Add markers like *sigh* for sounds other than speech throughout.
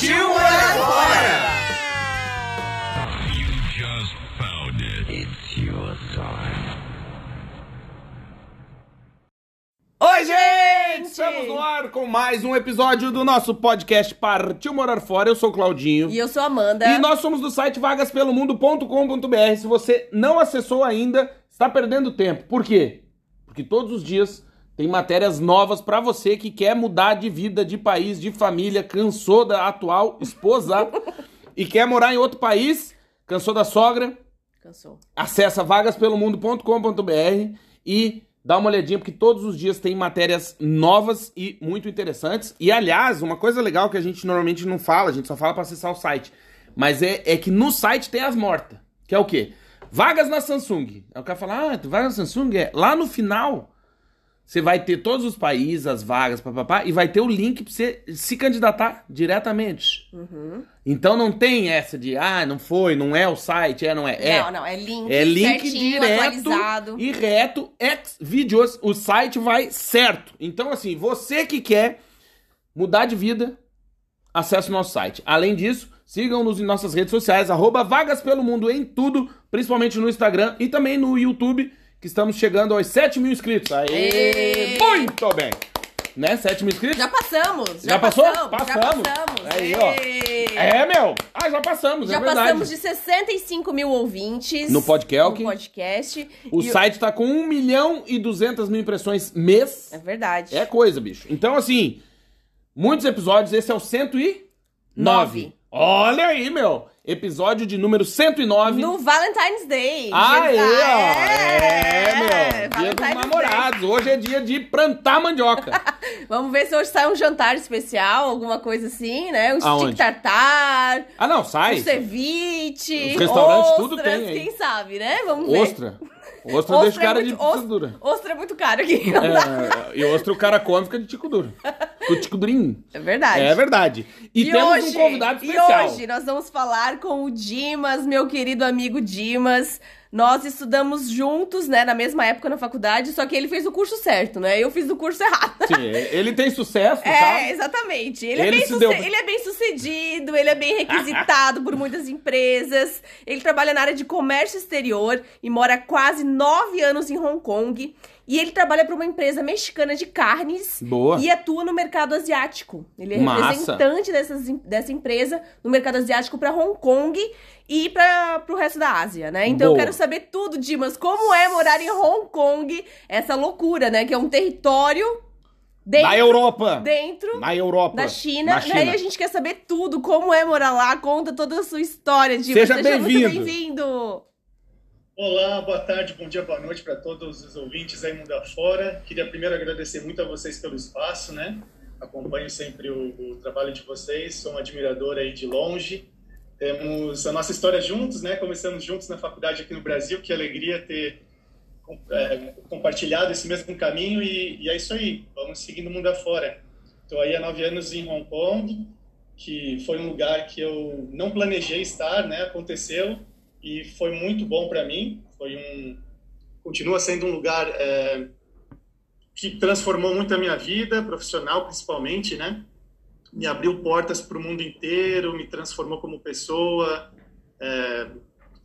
Partiu morar fora! Oi, gente! Estamos no ar com mais um episódio do nosso podcast Partiu Morar Fora. Eu sou o Claudinho. E eu sou a Amanda. E nós somos do site vagaspelomundo.com.br. Se você não acessou ainda, está perdendo tempo. Por quê? Porque todos os dias tem matérias novas para você que quer mudar de vida, de país, de família, cansou da atual esposa *laughs* e quer morar em outro país, cansou da sogra. Cansou. Acessa vagaspelomundo.com.br e dá uma olhadinha, porque todos os dias tem matérias novas e muito interessantes. E, aliás, uma coisa legal que a gente normalmente não fala, a gente só fala para acessar o site, mas é, é que no site tem as mortas, que é o quê? Vagas na Samsung. Aí o cara fala, ah, vagas na Samsung é... Lá no final, você vai ter todos os países, as vagas, papapá, e vai ter o link pra você se candidatar diretamente. Uhum. Então não tem essa de, ah, não foi, não é o site, é, não é. É. Não, não, é link, É link certinho, direto atualizado. e reto, ex vídeos, o site vai certo. Então, assim, você que quer mudar de vida, acesse o nosso site. Além disso, sigam-nos em nossas redes sociais, arroba Vagas Pelo Mundo em tudo, principalmente no Instagram e também no YouTube, que estamos chegando aos 7 mil inscritos. Aê! Muito bem! Né? 7 mil inscritos? Já passamos. Já passou? Passamos. Passamos. Já passamos. Aí, ó. É, meu! Ah, já passamos, Já é verdade. passamos de 65 mil ouvintes. No podcast. No podcast. O E site tá com 1 milhão e 200 mil impressões mês. É verdade. É coisa, bicho. Então, assim, muitos episódios. Esse é o 109. Nove. Olha aí, meu. Episódio de número 109. No Valentine's Day. Dia- ó. É, meu. Dia dos namorados. Hoje é dia de plantar mandioca. Day. *laughs* Vamos ver se hoje sai um jantar especial, alguma coisa assim, né? Um Aonde? stick tartar, Ah, não, um sai. ceviche, Os restaurantes, ostras, tudo tem aí. quem sabe, né? Vamos ver. Ostra. Ostra deixa o é cara muito- de ostra- tico dura. Ostra é muito caro aqui. não. É, e ostra o cara come fica de tico duro. Com tico durinho. É verdade. É verdade. E, temos um convidado especial. E hoje nós vamos falar com o Dimas, meu querido amigo Dimas. Nós estudamos juntos, né, na mesma época na faculdade, só que ele fez o curso certo, né? Eu fiz o curso errado. Sim, *laughs* ele tem sucesso, É, sabe? exatamente. Ele, é Ele bem se suce- deu- ele é bem sucedido, ele é bem requisitado por muitas empresas. Ele trabalha na área de comércio exterior e mora quase nove anos em Hong Kong. E ele trabalha para uma empresa mexicana de carnes Boa. e atua no mercado asiático. Ele é Massa. representante dessas, dessa empresa no mercado asiático para Hong Kong e para o resto da Ásia, né? Então eu Boa. quero saber tudo, Dimas, como é morar em Hong Kong, essa loucura, né? Que é um território dentro, Na Europa. dentro Na Europa. da China, Na né? China. E a gente quer saber tudo, como é morar lá, conta toda a sua história, Dimas. Seja muito bem-vindo. bem-vindo. Olá, boa tarde, bom dia, boa noite para todos os ouvintes aí mundo afora. Queria primeiro agradecer muito a vocês pelo espaço, né? Acompanho sempre o, o trabalho de vocês, sou um admirador aí de longe. Temos a nossa história juntos, né? Começamos juntos na faculdade aqui no Brasil, que alegria ter é, compartilhado esse mesmo caminho e, e é isso aí, vamos seguindo o mundo afora. Estou aí há nove anos em Hong Kong, que foi um lugar que eu não planejei estar, né? Aconteceu e foi muito bom para mim. Foi um, continua sendo um lugar é, que transformou muito a minha vida profissional, principalmente, né? Me abriu portas para o mundo inteiro, me transformou como pessoa. É,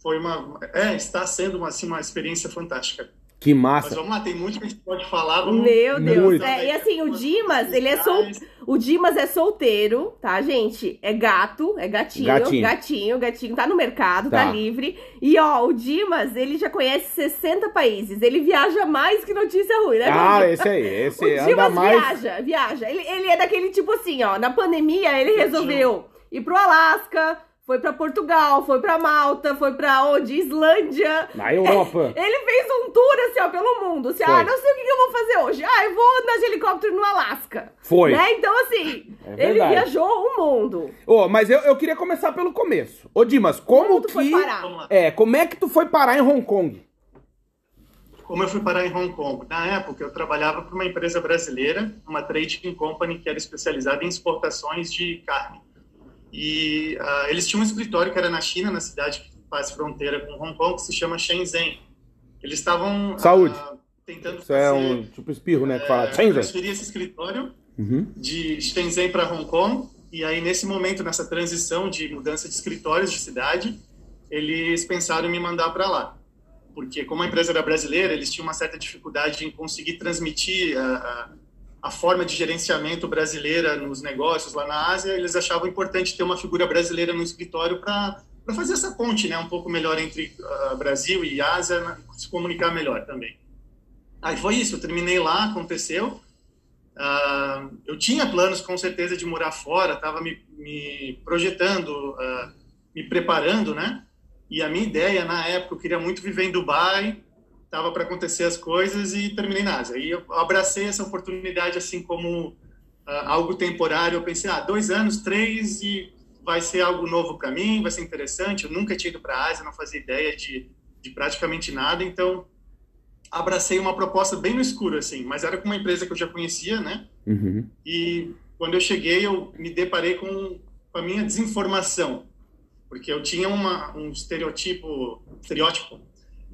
foi uma, é, está sendo uma, assim, uma experiência fantástica. Que Mas massa. vamos lá, tem muito que a gente pode falar. Vamos Meu Deus. É, e assim, o Dimas, ele é sol... O Dimas é solteiro, tá, gente? É gato, é gatinho, Gatinho. gatinho, gatinho, tá no mercado, tá, Tá. livre. E ó, o Dimas, ele já conhece 60 países. Ele viaja mais que notícia ruim, né? Ah, esse aí. Esse *laughs* O anda Dimas mais. viaja, viaja. Ele, ele é daquele tipo assim, ó, na pandemia ele resolveu ir pro Alasca, foi pra Portugal, foi pra Malta, foi pra onde? Islândia. Na Europa. *laughs* Ele fez um tour assim, ó, pelo mundo. Assim, Foi. ah, não sei o que eu vou fazer hoje. Ah, eu vou andar de helicóptero no Alasca. Foi. Né? Então, assim, É ele viajou o mundo. Ô, mas eu, eu queria começar pelo começo. Ô, Dimas, como, Como tu que. foi parar? É, como é que tu foi parar em Hong Kong? Como eu fui parar em Hong Kong? Na época, eu trabalhava para uma empresa brasileira, uma trading company que era especializada em exportações de carne. E ah, eles tinham um escritório que era na China, na cidade que faz fronteira com Hong Kong, que se chama Shenzhen. Eles estavam ah, Saúde. tentando Isso é fazer, um tipo espirro, né? Que fala. é, Shenzhen. transferir esse escritório Uhum. de Shenzhen para Hong Kong. E aí, nesse momento, nessa transição de mudança de escritórios de cidade, eles pensaram em me mandar para lá. Porque, como a empresa era brasileira, eles tinham uma certa dificuldade em conseguir transmitir a, a, a forma de gerenciamento brasileira nos negócios lá na Ásia. Eles achavam importante ter uma figura brasileira no escritório para fazer essa ponte né, um pouco melhor entre ah, Brasil e Ásia, né, se comunicar melhor também. Aí foi isso, eu terminei lá, aconteceu. Ah, eu tinha planos, com certeza, de morar fora, estava me, me projetando, ah, me preparando, né? E a minha ideia, na época, eu queria muito viver em Dubai, estava para acontecer as coisas e terminei na Ásia. E eu abracei essa oportunidade assim como ah, algo temporário. Eu pensei, ah, dois anos, três, e vai ser algo novo para mim, vai ser interessante. Eu nunca tinha ido para a Ásia, não fazia ideia de, de praticamente nada, então abracei uma proposta bem no escuro, assim, mas era com uma empresa que eu já conhecia, né? Uhum. E quando eu cheguei, eu me deparei com, com a minha desinformação, porque eu tinha uma, um estereotipo, estereótipo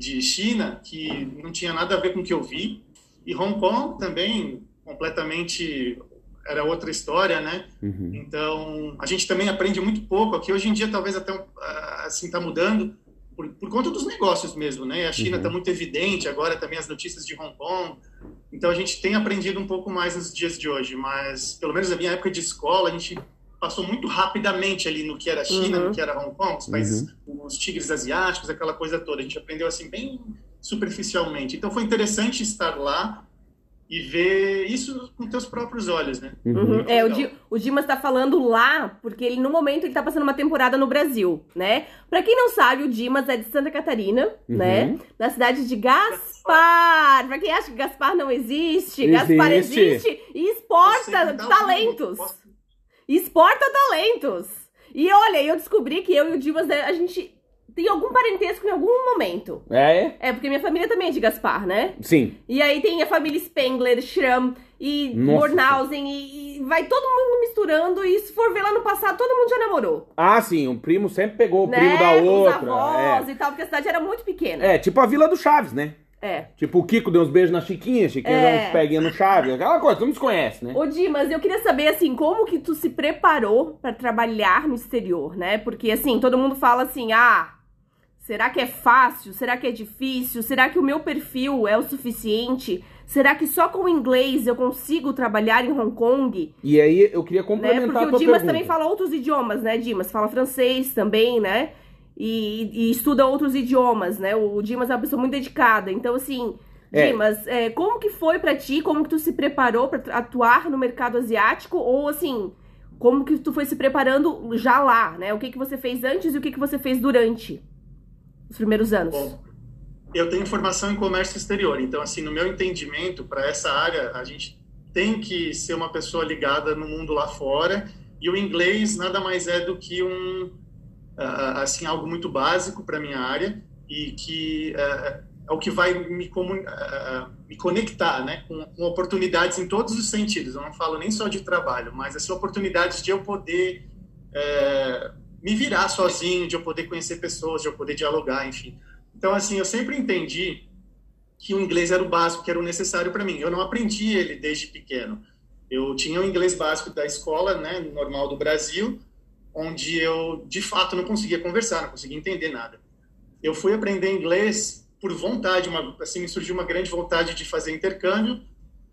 de China que não tinha nada a ver com o que eu vi, e Hong Kong também completamente era outra história, né? Uhum. Então, a gente também aprende muito pouco aqui. Hoje em dia, talvez até ah, assim está mudando por, por conta dos negócios mesmo, né? A China Uhum. está muito evidente agora também as notícias de Hong Kong. Então, a gente tem aprendido um pouco mais nos dias de hoje, mas pelo menos na minha época de escola, a gente passou muito rapidamente ali no que era China, Uhum. no que era Hong Kong, os países, os tigres asiáticos, aquela coisa toda. A gente aprendeu assim bem superficialmente. Então, foi interessante estar lá e ver isso com teus próprios olhos, né? Uhum. Uhum. É, o. Di, o Dimas tá falando lá, porque ele, no momento, ele tá passando uma temporada no Brasil, né? Pra quem não sabe, o Dimas é de Santa Catarina, Uhum. né? Na cidade de Gaspar. Pra quem acha que Gaspar não existe, Gaspar Existe. existe e exporta talentos. Exporta talentos. E olha, eu descobri que eu e o Dimas, né, a gente tem algum parentesco em algum momento. É? É, porque minha família também é de Gaspar, né? Sim. E aí tem a família Spengler, Schramm e. Bornhausen e, e vai todo mundo misturando e se for ver lá no passado, todo mundo já namorou. Ah, sim, um primo sempre pegou o né? primo da outra. Os avós é. e tal, porque a cidade era muito pequena. É, tipo a Vila do Chaves, né? É. Tipo, o Kiko deu uns beijos na Chiquinha, Chiquinha É. deu uns peguinhos no Chaves, aquela coisa, todo mundo se conhece, né? Ô Dimas, eu queria saber, assim, como que tu se preparou pra trabalhar no exterior, né? Porque, assim, todo mundo fala assim, ah, será que é fácil? Será que é difícil? Será que o meu perfil é o suficiente? Será que só com o inglês eu consigo trabalhar em Hong Kong? E aí eu queria né? complementar Porque a o tua Dimas pergunta. também fala outros idiomas, né, Dimas? Fala francês também, né? E, e estuda outros idiomas, né? O Dimas é uma pessoa muito dedicada. Então, assim, É. Dimas, é, como que foi pra ti? Como que tu se preparou pra tra- atuar no mercado asiático? Ou, assim, como que tu foi se preparando já lá, né? O que que você fez antes e o que que você fez durante os primeiros anos? Bom, eu tenho formação em comércio exterior, então, assim, no meu entendimento, para essa área, a gente tem que ser uma pessoa ligada no mundo lá fora, e o inglês nada mais é do que um, assim, algo muito básico para minha área, e que ah, é o que vai me, comun- ah, me conectar, né, com, com oportunidades em todos os sentidos. Eu não falo nem só de trabalho, mas assim, oportunidades de eu poder eh, me virar sozinho, de eu poder conhecer pessoas, de eu poder dialogar, enfim. Então, assim, eu sempre entendi que o inglês era o básico, que era o necessário para mim. Eu não aprendi ele desde pequeno. Eu tinha o inglês básico da escola, né, normal do Brasil, onde eu, de fato, não conseguia conversar, não conseguia entender nada. Eu fui aprender inglês por vontade, uma, assim, me surgiu uma grande vontade de fazer intercâmbio,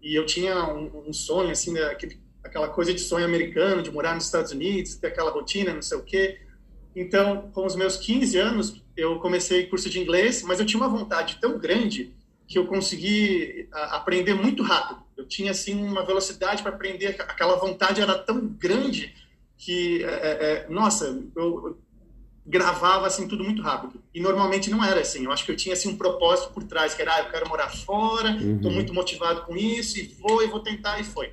e eu tinha um, um sonho, assim, né, aquela coisa de sonho americano, de morar nos Estados Unidos, ter aquela rotina, não sei o quê. Então, com os meus 15 anos, eu comecei curso de inglês, mas eu tinha uma vontade tão grande que eu consegui aprender muito rápido. Eu tinha, assim, uma velocidade para aprender, aquela vontade era tão grande que, é, é, nossa, eu, gravava assim tudo muito rápido. E normalmente não era assim. Eu acho que eu tinha assim um propósito por trás, que era, ah, eu quero morar fora, estou uhum. muito motivado com isso e vou, e vou tentar e foi.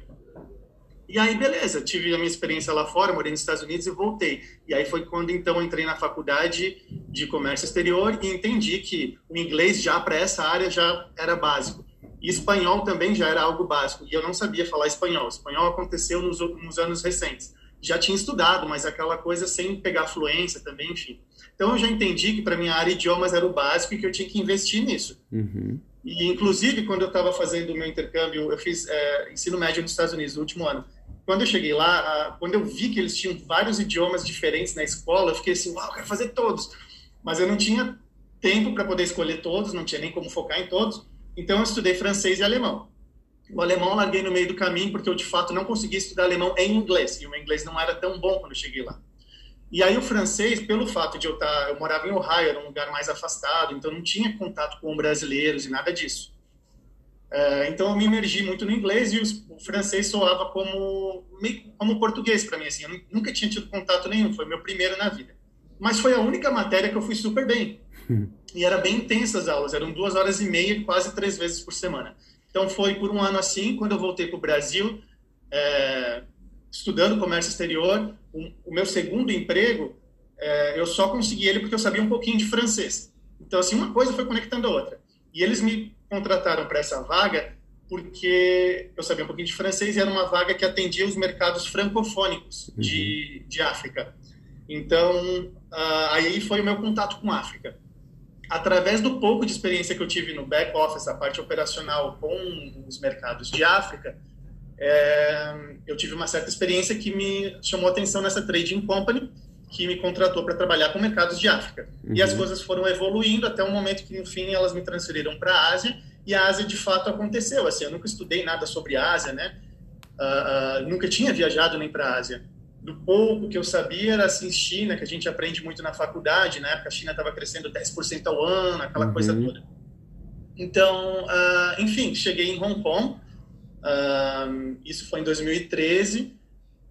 E aí, beleza, tive a minha experiência lá fora, morei nos Estados Unidos e voltei. E aí foi quando então entrei na faculdade de comércio exterior e entendi que o inglês já para essa área já era básico. E espanhol também já era algo básico. E eu não sabia falar espanhol. O espanhol aconteceu nos, nos anos recentes. Já tinha estudado, mas aquela coisa sem pegar fluência também, enfim. Então eu já entendi que para minha área idiomas era o básico e que eu tinha que investir nisso. Uhum. E inclusive quando eu estava fazendo o meu intercâmbio, eu fiz é, ensino médio nos Estados Unidos no último ano quando eu cheguei lá, quando eu vi que eles tinham vários idiomas diferentes na escola, eu fiquei assim, uau, quero fazer todos. Mas eu não tinha tempo para poder escolher todos, não tinha nem como focar em todos. Então eu estudei francês e alemão. O alemão eu larguei no meio do caminho porque eu de fato não conseguia estudar alemão em inglês, e o meu inglês não era tão bom quando eu cheguei lá. E aí o francês, pelo fato de eu estar, tá, eu morava em Ohio, era um lugar mais afastado, então não tinha contato com brasileiros e nada disso. É, então eu me imergi muito no inglês e o, francês soava como como português para mim assim. Eu nunca tinha tido contato nenhum, foi meu primeiro na vida. Mas foi a única matéria que eu fui super bem. E era bem intensa as aulas, eram duas horas e meia, quase três vezes por semana. Então foi por um ano assim, quando eu voltei para o Brasil, é, estudando comércio exterior, um, o meu segundo emprego, é, eu só consegui ele porque eu sabia um pouquinho de francês. Então assim, uma coisa foi conectando a outra. E eles me contrataram para essa vaga porque eu sabia um pouquinho de francês e era uma vaga que atendia os mercados francofônicos uhum. de, de África. Então, uh, aí foi o meu contato com a África. Através do pouco de experiência que eu tive no back office, a parte operacional com os mercados de África, é, eu tive uma certa experiência que me chamou atenção nessa trading company, que me contratou para trabalhar com mercados de África. Uhum. E as uhum. coisas foram evoluindo até o momento que, no fim, elas me transferiram para a Ásia, e a Ásia, de fato, aconteceu. Assim, eu nunca estudei nada sobre a Ásia, né? Uh, uh, nunca tinha viajado nem para a Ásia. Do pouco que eu sabia era, assim, China, que a gente aprende muito na faculdade, na época a China estava crescendo 10% ao ano, aquela uhum. coisa toda. Então, uh, enfim, cheguei em Hong Kong, isso foi em 2013,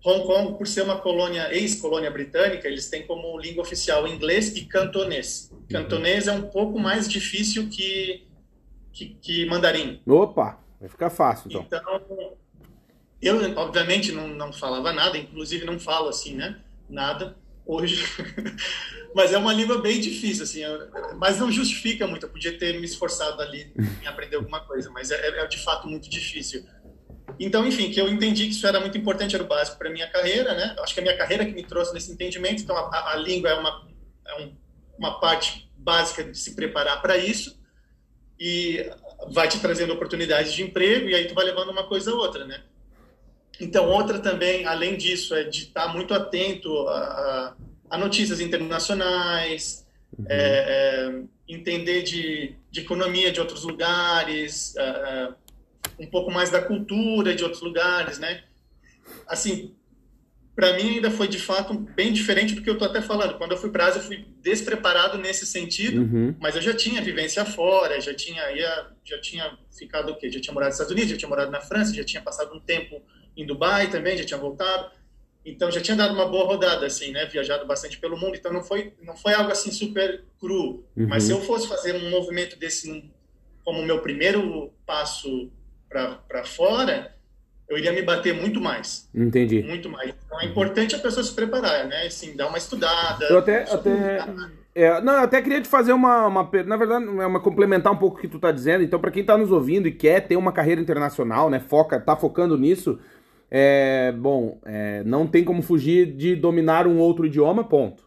Hong Kong, por ser uma colônia, ex-colônia britânica, eles têm como língua oficial inglês e cantonês. Uhum. Cantonês é um pouco mais difícil que, que, que mandarim. Opa, vai ficar fácil então. Então, eu obviamente não, não falava nada, inclusive não falo assim, né? Nada hoje. *laughs* mas é uma língua bem difícil, assim, mas não justifica muito. Eu podia ter me esforçado ali em aprender alguma coisa, mas é, é de fato muito difícil. Então, enfim, que eu entendi que isso era muito importante, era o básico para minha carreira, né? Acho que a minha carreira que me trouxe nesse entendimento. Então, a, a língua é uma, é um, uma parte básica de se preparar para isso e vai te trazendo oportunidades de emprego e aí tu vai levando uma coisa a outra, né? Então, outra também, além disso, é de estar muito atento a, a, notícias internacionais, uhum. é, é, entender de, de, economia de outros lugares, é, um pouco mais da cultura de outros lugares, né? Assim, para mim ainda foi de fato bem diferente do que eu tô até falando. Quando eu fui para Ásia, eu fui despreparado nesse sentido, uhum. mas eu já tinha vivência fora, já tinha ia, já tinha ficado o quê? Já tinha morado nos Estados Unidos, já tinha morado na França, já tinha passado um tempo em Dubai também, já tinha voltado. Então já tinha dado uma boa rodada assim, né? Viajado bastante pelo mundo, então não foi não foi algo assim super cru, uhum. mas se eu fosse fazer um movimento desse como meu primeiro passo para fora, eu iria me bater muito mais. Entendi. Muito mais. Então é importante a pessoa se preparar, né? Assim, dar uma estudada. Eu até. até... É, não, eu até queria te fazer uma, uma. Na verdade, é uma complementar um pouco o que tu tá dizendo. Então, para quem tá nos ouvindo e quer ter uma carreira internacional, né? Foca, tá focando nisso. É, bom, é, não tem como fugir de dominar um outro idioma, ponto.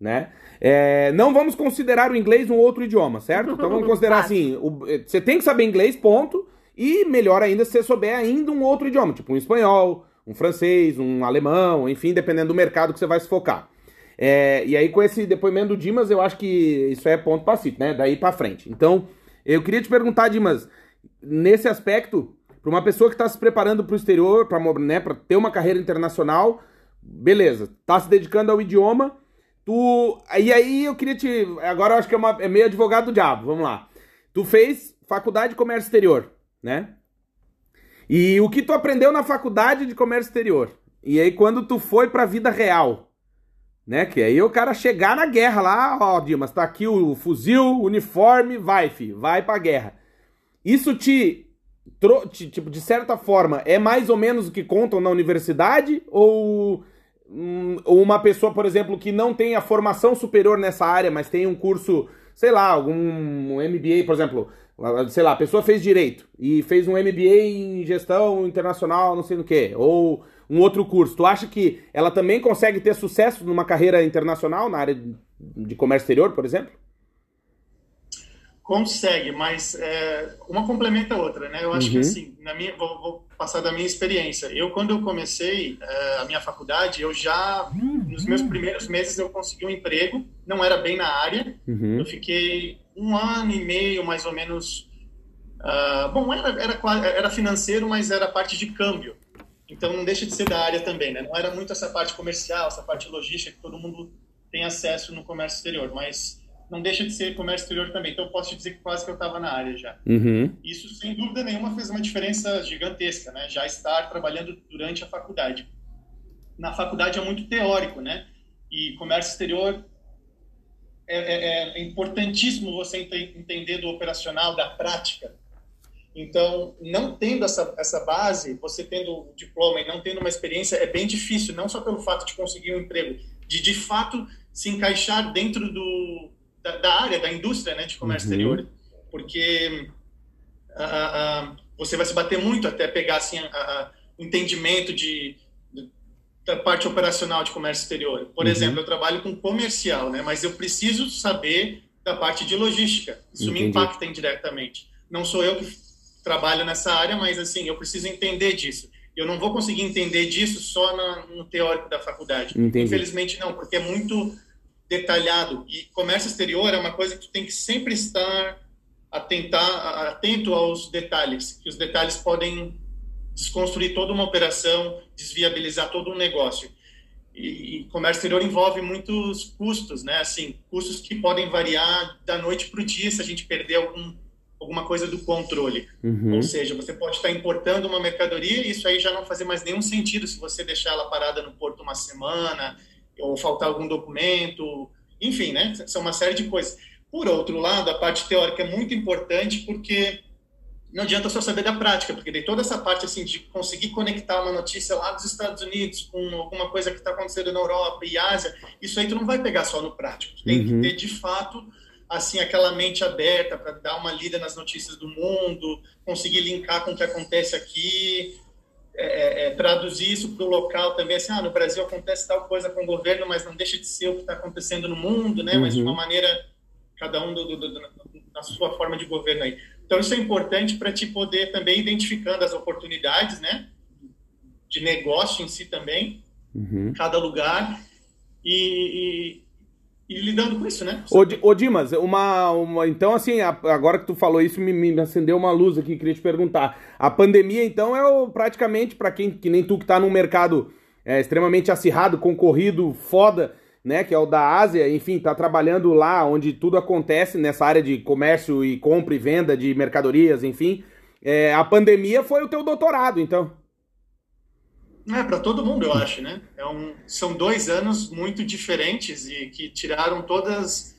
Né? É, não vamos considerar o inglês um outro idioma, certo? Então vamos *laughs* considerar assim: o, você tem que saber inglês, ponto. E melhor ainda se você souber ainda um outro idioma, tipo um espanhol, um francês, um alemão, enfim, dependendo do mercado que você vai se focar. É, e aí, com esse depoimento do Dimas, eu acho que isso é ponto pacífico, né? Daí para frente. Então, eu queria te perguntar, Dimas, nesse aspecto, para uma pessoa que está se preparando para o exterior, para né, ter uma carreira internacional, beleza, tá se dedicando ao idioma, tu. E aí eu queria te. Agora eu acho que é, uma... é meio advogado do diabo, vamos lá. Tu fez faculdade de comércio exterior né? E o que tu aprendeu na faculdade de comércio exterior? E aí quando tu foi para a vida real, Né? Que aí o cara chegar na guerra lá, ó, Dimas, tá aqui o fuzil, uniforme, vai, fi, vai pra guerra. Isso te- tipo, de certa forma, é mais ou menos o que contam na universidade? Ou, hum, uma pessoa, por exemplo, que não tem a formação superior nessa área, mas tem um curso, sei lá, algum MBA, por exemplo, sei lá, a pessoa fez direito e fez um MBA em gestão internacional, não sei no que, ou um outro curso. Tu acha que ela também consegue ter sucesso numa carreira internacional na área de comércio exterior, por exemplo? Consegue, mas é, uma complementa a outra, né? Eu acho que Uhum. assim, na minha, vou, vou passar da minha experiência. Eu, quando eu comecei é, a minha faculdade, eu já, nos meus primeiros meses, eu consegui um emprego. Não era bem na área. Uhum. Eu fiquei um ano e meio, mais ou menos. ah, bom, era, era, era financeiro, mas era parte de câmbio. Então não deixa de ser da área também, né? Não era muito essa parte comercial, essa parte logística que todo mundo tem acesso no comércio exterior, mas não deixa de ser comércio exterior também. Então eu posso te dizer que quase que eu estava na área já. Uhum. Isso, sem dúvida nenhuma, fez uma diferença gigantesca, né? Já estar trabalhando durante a faculdade. Na faculdade é muito teórico, né? E comércio exterior é, é- é importantíssimo você ente- entender do operacional, da prática. Então, não tendo essa, essa base, você tendo o diploma e não tendo uma experiência, é bem difícil, não só pelo fato de conseguir um emprego, de de fato se encaixar dentro do, da, da área, da indústria né, de comércio Uhum. exterior. Porque ah, ah, ah, você vai se bater muito até pegar assim, o entendimento de, de- da parte operacional de comércio exterior. Por Uhum. exemplo, eu trabalho com comercial, né, mas eu preciso saber da parte de logística. Isso Entendi. me impacta indiretamente. Não sou eu que trabalho nessa área, mas assim, eu preciso entender disso. Eu não vou conseguir entender disso só na- no teórico da faculdade. Entendi. Infelizmente não, porque é muito detalhado. E comércio exterior é uma coisa que tu tem que sempre estar atentar, atento aos detalhes, que os detalhes podem desconstruir toda uma operação, desviabilizar todo um negócio. E, e comércio exterior envolve muitos custos, né? Assim, custos que podem variar da noite para o dia se a gente perder algum, alguma coisa do controle. Uhum. Ou seja, você pode estar importando uma mercadoria e isso aí já não fazer mais nenhum sentido se você deixar ela parada no porto uma semana ou faltar algum documento, enfim, né? São uma série de coisas. Por outro lado, a parte teórica é muito importante porque não adianta só saber da prática, porque daí toda essa parte assim de conseguir conectar uma notícia lá dos Estados Unidos com alguma coisa que está acontecendo na Europa e Ásia, isso aí tu não vai pegar só no prático. Tu tem Uhum. que ter de fato assim aquela mente aberta para dar uma lida nas notícias do mundo, conseguir linkar com o que acontece aqui, é, é, traduzir isso para o local também, assim, ah, no Brasil acontece tal coisa com o governo, mas não deixa de ser o que está acontecendo no mundo, né? Mas de Uhum. uma maneira, cada um do, do, do, na sua forma de governo aí. Então isso é importante para te poder também identificando as oportunidades, né? De negócio em si também, Uhum. cada lugar e, e, lidando com isso, né? Ô, ô, Dimas, uma, uma- Então, assim, agora que tu falou isso, me, me acendeu uma luz aqui, queria te perguntar. A pandemia, então, é o, praticamente, para quem que nem tu que tá num mercado é, extremamente acirrado, concorrido, foda, né? Que é o da Ásia, enfim, tá trabalhando lá onde tudo acontece, nessa área de comércio e compra e venda de mercadorias, enfim. É, a pandemia foi o teu doutorado, então. É, para todo mundo, eu acho, né? É um, são dois anos muito diferentes e que tiraram todas,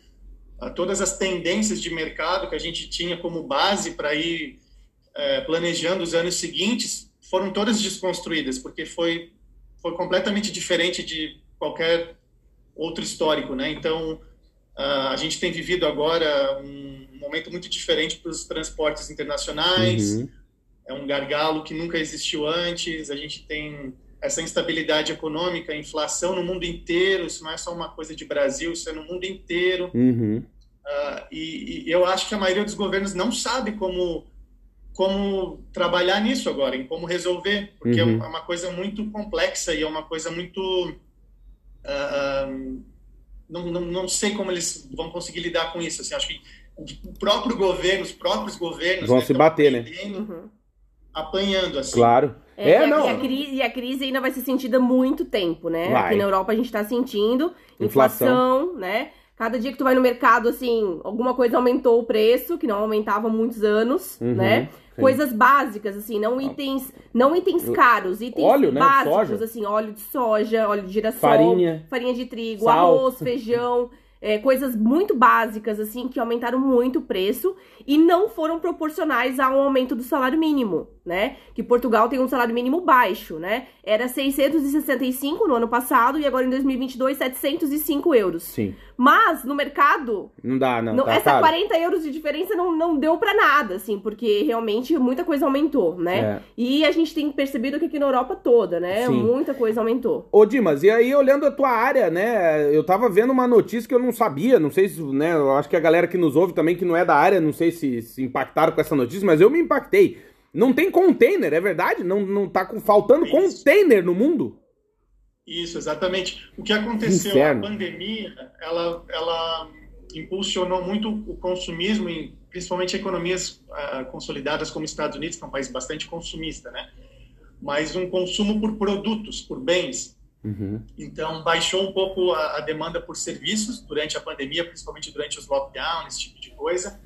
ah, todas as tendências de mercado que a gente tinha como base para ir eh, planejando os anos seguintes, foram todas desconstruídas, porque foi, foi completamente diferente de qualquer outro histórico, né? Então, ah, a gente tem vivido agora um momento muito diferente para os transportes internacionais, Uhum. É um gargalo que nunca existiu antes. A gente tem essa instabilidade econômica, inflação no mundo inteiro. Isso não é só uma coisa de Brasil, isso é no mundo inteiro. Uhum. Ah, e, e eu acho que a maioria dos governos não sabe como como trabalhar nisso agora, em como resolver, porque Uhum. é uma coisa muito complexa e é uma coisa muito ah, não, não, não sei como eles vão conseguir lidar com isso. Assim, acho que o próprio governo, os próprios governos Vão né, se bater, né? Uhum. Apanhando assim. Claro. É, É, e, a, não. e a crise, e a crise ainda vai ser sentida há muito tempo, né? Vai. Aqui na Europa a gente tá sentindo Inflação. inflação, né? Cada dia que tu vai no mercado, assim, alguma coisa aumentou o preço, que não aumentava há muitos anos, Uhum, né? sim. Coisas básicas, assim, não itens, não itens caros, itens Óleo, né, de básicos, soja. assim, óleo de soja, óleo de girassol, Farinha. farinha de trigo, Sal. arroz, feijão, *laughs* é, coisas muito básicas, assim, que aumentaram muito o preço e não foram proporcionais ao aumento do salário mínimo, né? Que Portugal tem um salário mínimo baixo, né? Era 665 no ano passado e agora em 2022, 705 euros. Sim. Mas no mercado, Não dá, não. não- tá essa caro. 40 euros de diferença não, não deu pra nada, assim, porque realmente muita coisa aumentou, né? É. E a gente tem percebido que aqui na Europa toda, né? Sim. Muita coisa aumentou. Ô, Dimas, e aí olhando a tua área, né? Eu tava vendo uma notícia que eu não sabia, não sei se, né? Eu acho que a galera que nos ouve também, que não é da área, não sei se se impactaram com essa notícia, mas eu me impactei. Não tem container, é verdade? Não, não tá com- faltando Isso. container no mundo? Isso, exatamente. O que aconteceu, Inferno. a pandemia, ela, ela impulsionou muito o consumismo, em, principalmente economias ah, consolidadas como Estados Unidos, que é um país bastante consumista, né? Mas um consumo por produtos, por bens. Uhum. Então, baixou um pouco a, a demanda por serviços durante a pandemia, principalmente durante os lockdowns, esse tipo de coisa.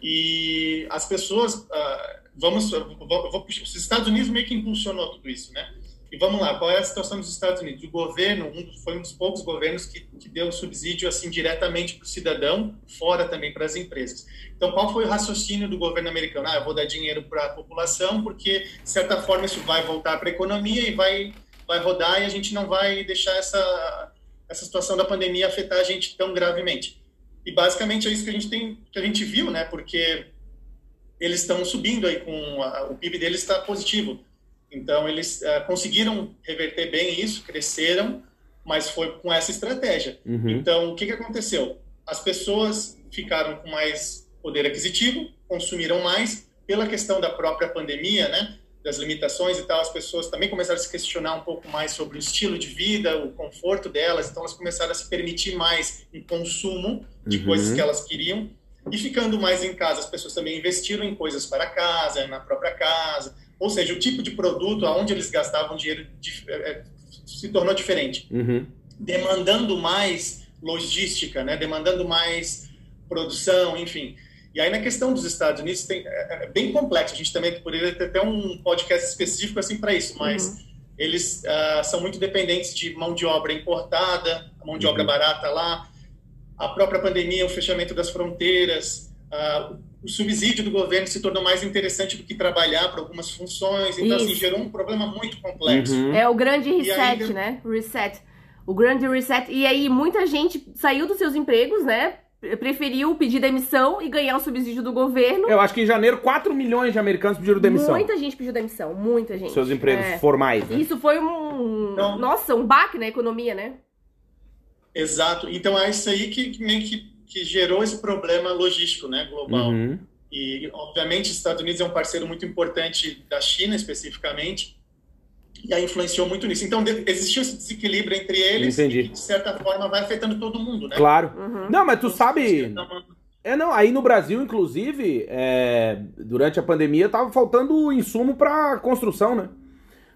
E as pessoas, ah, vamos, vou, vou os Estados Unidos meio que impulsionou tudo isso, né? E vamos lá, qual é a situação dos Estados Unidos? O governo um foi um dos poucos governos que, que deu subsídio assim diretamente para o cidadão, fora também para as empresas. Então, qual foi o raciocínio do governo americano? Ah, eu vou dar dinheiro para a população porque, de certa forma, isso vai voltar para a economia e vai, vai rodar e a gente não vai deixar essa, essa situação da pandemia afetar a gente tão gravemente. E basicamente é isso que a gente tem, que a gente viu, né? Porque eles estão subindo aí com a- o PIB deles está positivo. Então eles eh, conseguiram reverter bem isso, cresceram, mas foi com essa estratégia. Uhum. Então o que que aconteceu? As pessoas ficaram com mais poder aquisitivo, consumiram mais pela questão da própria pandemia, né? Das limitações e tal, as pessoas também começaram a se questionar um pouco mais sobre o estilo de vida, o conforto delas, então elas começaram a se permitir mais em consumo de Uhum. coisas que elas queriam. E ficando mais em casa, as pessoas também investiram em coisas para casa, na própria casa. Ou seja, o tipo de produto aonde eles gastavam dinheiro é, é, se tornou diferente, Uhum. demandando mais logística, né? demandando mais produção, enfim. E aí na questão dos Estados Unidos tem, é, é bem complexo. A gente também poderia ter até um podcast específico assim para isso, mas eles ah, são muito dependentes de mão de obra importada, mão de obra Uhum. barata lá, a própria pandemia, o fechamento das fronteiras, ah, o subsídio do governo se tornou mais interessante do que trabalhar para algumas funções, então assim Isso. gerou um problema muito complexo. Uhum. É o grande reset, ainda- né? Reset. O grande reset. E aí, muita gente saiu dos seus empregos, né? Preferiu pedir demissão e ganhar o subsídio do governo. Eu acho que em janeiro 4 milhões de americanos pediram demissão. Muita gente pediu demissão, muita gente. Seus empregos É. formais. né? Isso foi um. Então- Nossa, um baque na economia, né? Exato. Então é isso aí que meio que, que gerou esse problema logístico, né, global. Uhum. E, obviamente, os Estados Unidos é um parceiro muito importante da China, especificamente, e aí influenciou muito nisso. Então, existiu esse desequilíbrio entre eles, Entendi. e que, de certa forma, vai afetando todo mundo, né? Claro. Uhum. Não, mas tu Então, sabe. então, É, não, aí no Brasil, inclusive, é, durante a pandemia, tava faltando insumo pra construção, né?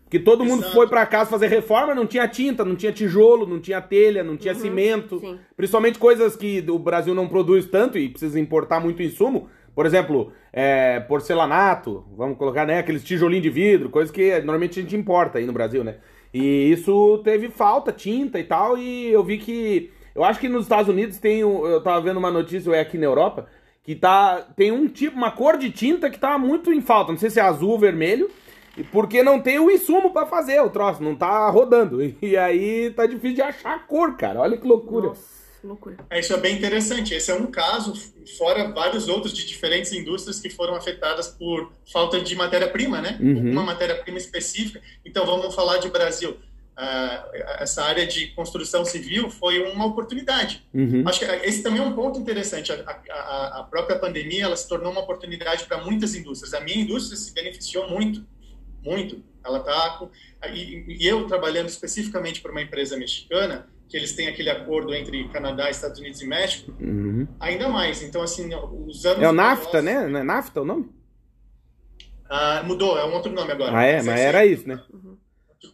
Porque todo mundo Exato. foi pra casa fazer reforma, não tinha tinta, não tinha tijolo, não tinha telha, não tinha Uhum, cimento. sim. Principalmente coisas que o Brasil não produz tanto e precisa importar muito insumo. Por exemplo, é, porcelanato, vamos colocar, né? Aqueles tijolinhos de vidro, coisas que normalmente a gente importa aí no Brasil, né? E isso teve falta, tinta e tal, e eu vi que. Eu acho que nos Estados Unidos tem. um- Eu tava vendo uma notícia, ou é aqui na Europa, que tá. Tem um tipo, uma cor de tinta que tá muito em falta. Não sei se é azul ou vermelho. E Porque não tem o insumo pra fazer o troço, não tá rodando. *laughs* E aí tá difícil de achar a cor, cara. Olha que loucura. Nossa, loucura. É, isso é bem interessante. Esse é um caso, fora vários outros de diferentes indústrias que foram afetadas por falta de matéria-prima, né? Uhum. Uma matéria-prima específica. Então, vamos falar de Brasil. Ah, essa área de construção civil foi uma oportunidade. Uhum. Acho que esse também é um ponto interessante. A, a- a própria pandemia ela se tornou uma oportunidade para muitas indústrias. A minha indústria se beneficiou muito, muito. Ela tá com, e, e eu trabalhando especificamente para uma empresa mexicana, que eles têm aquele acordo entre Canadá, Estados Unidos e México, Uhum. ainda mais. Então assim, os anos É o NAFTA, nós- né? Não é NAFTA o nome? Ah, mudou, é um outro nome agora. Ah, é? Mas Mas esse era isso, né?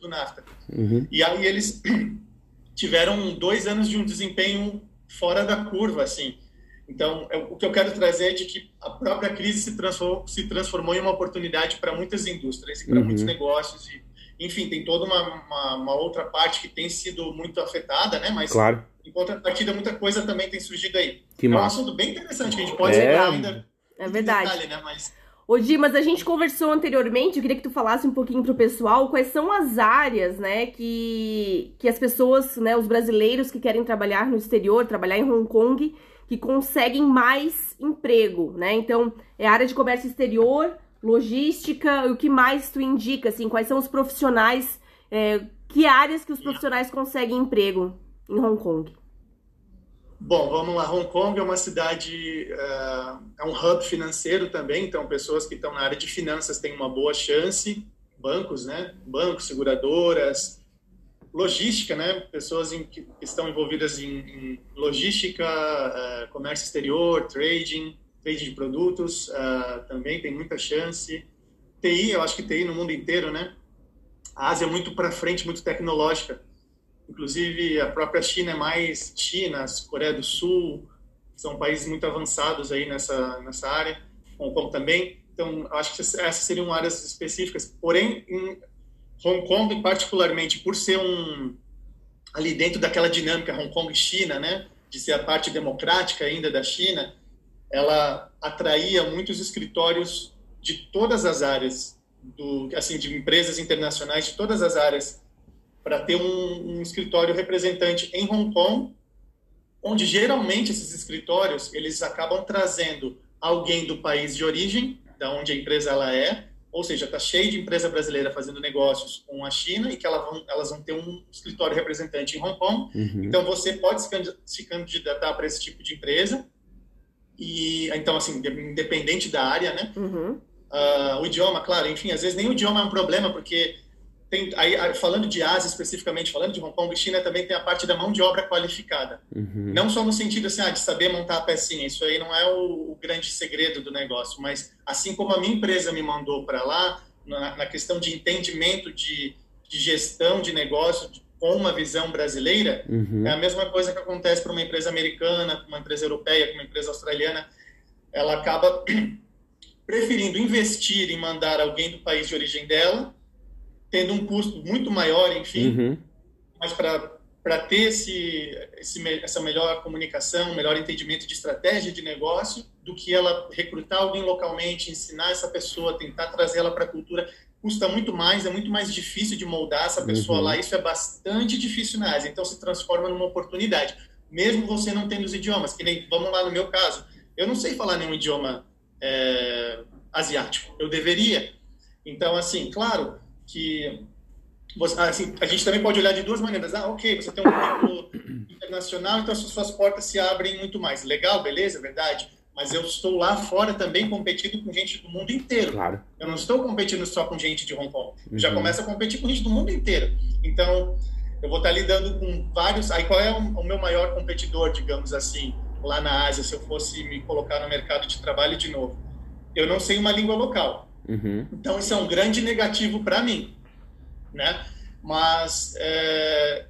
do NAFTA. Uhum. E aí eles *clears throat* tiveram dois anos de um desempenho fora da curva, assim. Então, é, o que eu quero trazer é de que a própria crise se transformou, se transformou em uma oportunidade para muitas indústrias e para uhum. muitos negócios. E, enfim, tem toda uma, uma, uma, outra parte que tem sido muito afetada, né? Mas, claro. em contrapartida, muita coisa também tem surgido aí. Que é um massa. assunto bem interessante que a gente pode é... entrar ainda. É verdade. Detalhe, né? Mas Ô Di, mas a gente conversou anteriormente, eu queria que tu falasse um pouquinho pro pessoal quais são as áreas, né, que, que as pessoas, né, os brasileiros que querem trabalhar no exterior, trabalhar em Hong Kong, que conseguem mais emprego, né? Então, é área de comércio exterior, logística, o que mais tu indica, assim, quais são os profissionais, é, que áreas que os profissionais conseguem emprego em Hong Kong? Bom, vamos lá. Hong Kong é uma cidade, uh, é um hub financeiro também, então pessoas que estão na área de finanças têm uma boa chance, bancos, né? Bancos, seguradoras, logística, né? Pessoas em, que estão envolvidas em, em logística, uh, comércio exterior, trading, trading de produtos, uh, também tem muita chance. TI, eu acho que TI no mundo inteiro, né? A Ásia é muito para frente, muito tecnológica. Inclusive, a própria China é mais China, Coreia do Sul, são países muito avançados aí nessa, nessa área, Hong Kong também. Então, acho que essas seriam áreas específicas. Porém, em Hong Kong, particularmente, por ser um ali dentro daquela dinâmica Hong Kong China, né, de ser a parte democrática ainda da China, ela atraía muitos escritórios de todas as áreas do assim de empresas internacionais de todas as áreas para ter um, um, escritório representante em Hong Kong, onde geralmente esses escritórios eles acabam trazendo alguém do país de origem, da onde a empresa ela é, ou seja, está cheio de empresa brasileira fazendo negócios com a China e que elas vão, elas vão ter um escritório representante em Hong Kong. Uhum. Então você pode se candidatar para esse tipo de empresa e então assim independente da área, né? Uhum. Uh, o idioma, claro, enfim, às vezes nem o idioma é um problema porque tem, aí, falando de Ásia especificamente, falando de Hong Kong e China, também tem a parte da mão de obra qualificada. Uhum. Não só no sentido assim, ah, de saber montar a pecinha, isso aí não é o, o, grande segredo do negócio, mas assim como a minha empresa me mandou para lá, na, na, questão de entendimento de, de gestão de negócio de, com uma visão brasileira, uhum. é a mesma coisa que acontece para uma empresa americana, uma empresa europeia, uma empresa australiana. Ela acaba *clears throat* preferindo investir em mandar alguém do país de origem dela tendo um custo muito maior, enfim, uhum. mas para ter esse, esse, essa melhor comunicação, melhor entendimento de estratégia de negócio, do que ela recrutar alguém localmente, ensinar essa pessoa, tentar trazer ela para a cultura, custa muito mais, é muito mais difícil de moldar essa pessoa uhum. lá, isso é bastante difícil na Ásia, então se transforma numa oportunidade, mesmo você não tendo os idiomas, que nem, vamos lá no meu caso, eu não sei falar nenhum idioma é, asiático, eu deveria, então assim, claro, que você, assim, a gente também pode olhar de duas maneiras. Ah, ok, você tem um currículo *coughs* internacional, então as suas portas se abrem muito mais. Legal, beleza, verdade. Mas eu estou lá fora também competindo com gente do mundo inteiro. Claro. Eu não estou competindo só com gente de Hong Kong. Eu já Uhum. começo a competir com gente do mundo inteiro. Então, eu vou estar lidando com vários. Aí, qual é o meu maior competidor, digamos assim, lá na Ásia, se eu fosse me colocar no mercado de trabalho de novo? Eu não sei uma língua local. Uhum. Então, isso é um grande negativo para mim, né? Mas, é,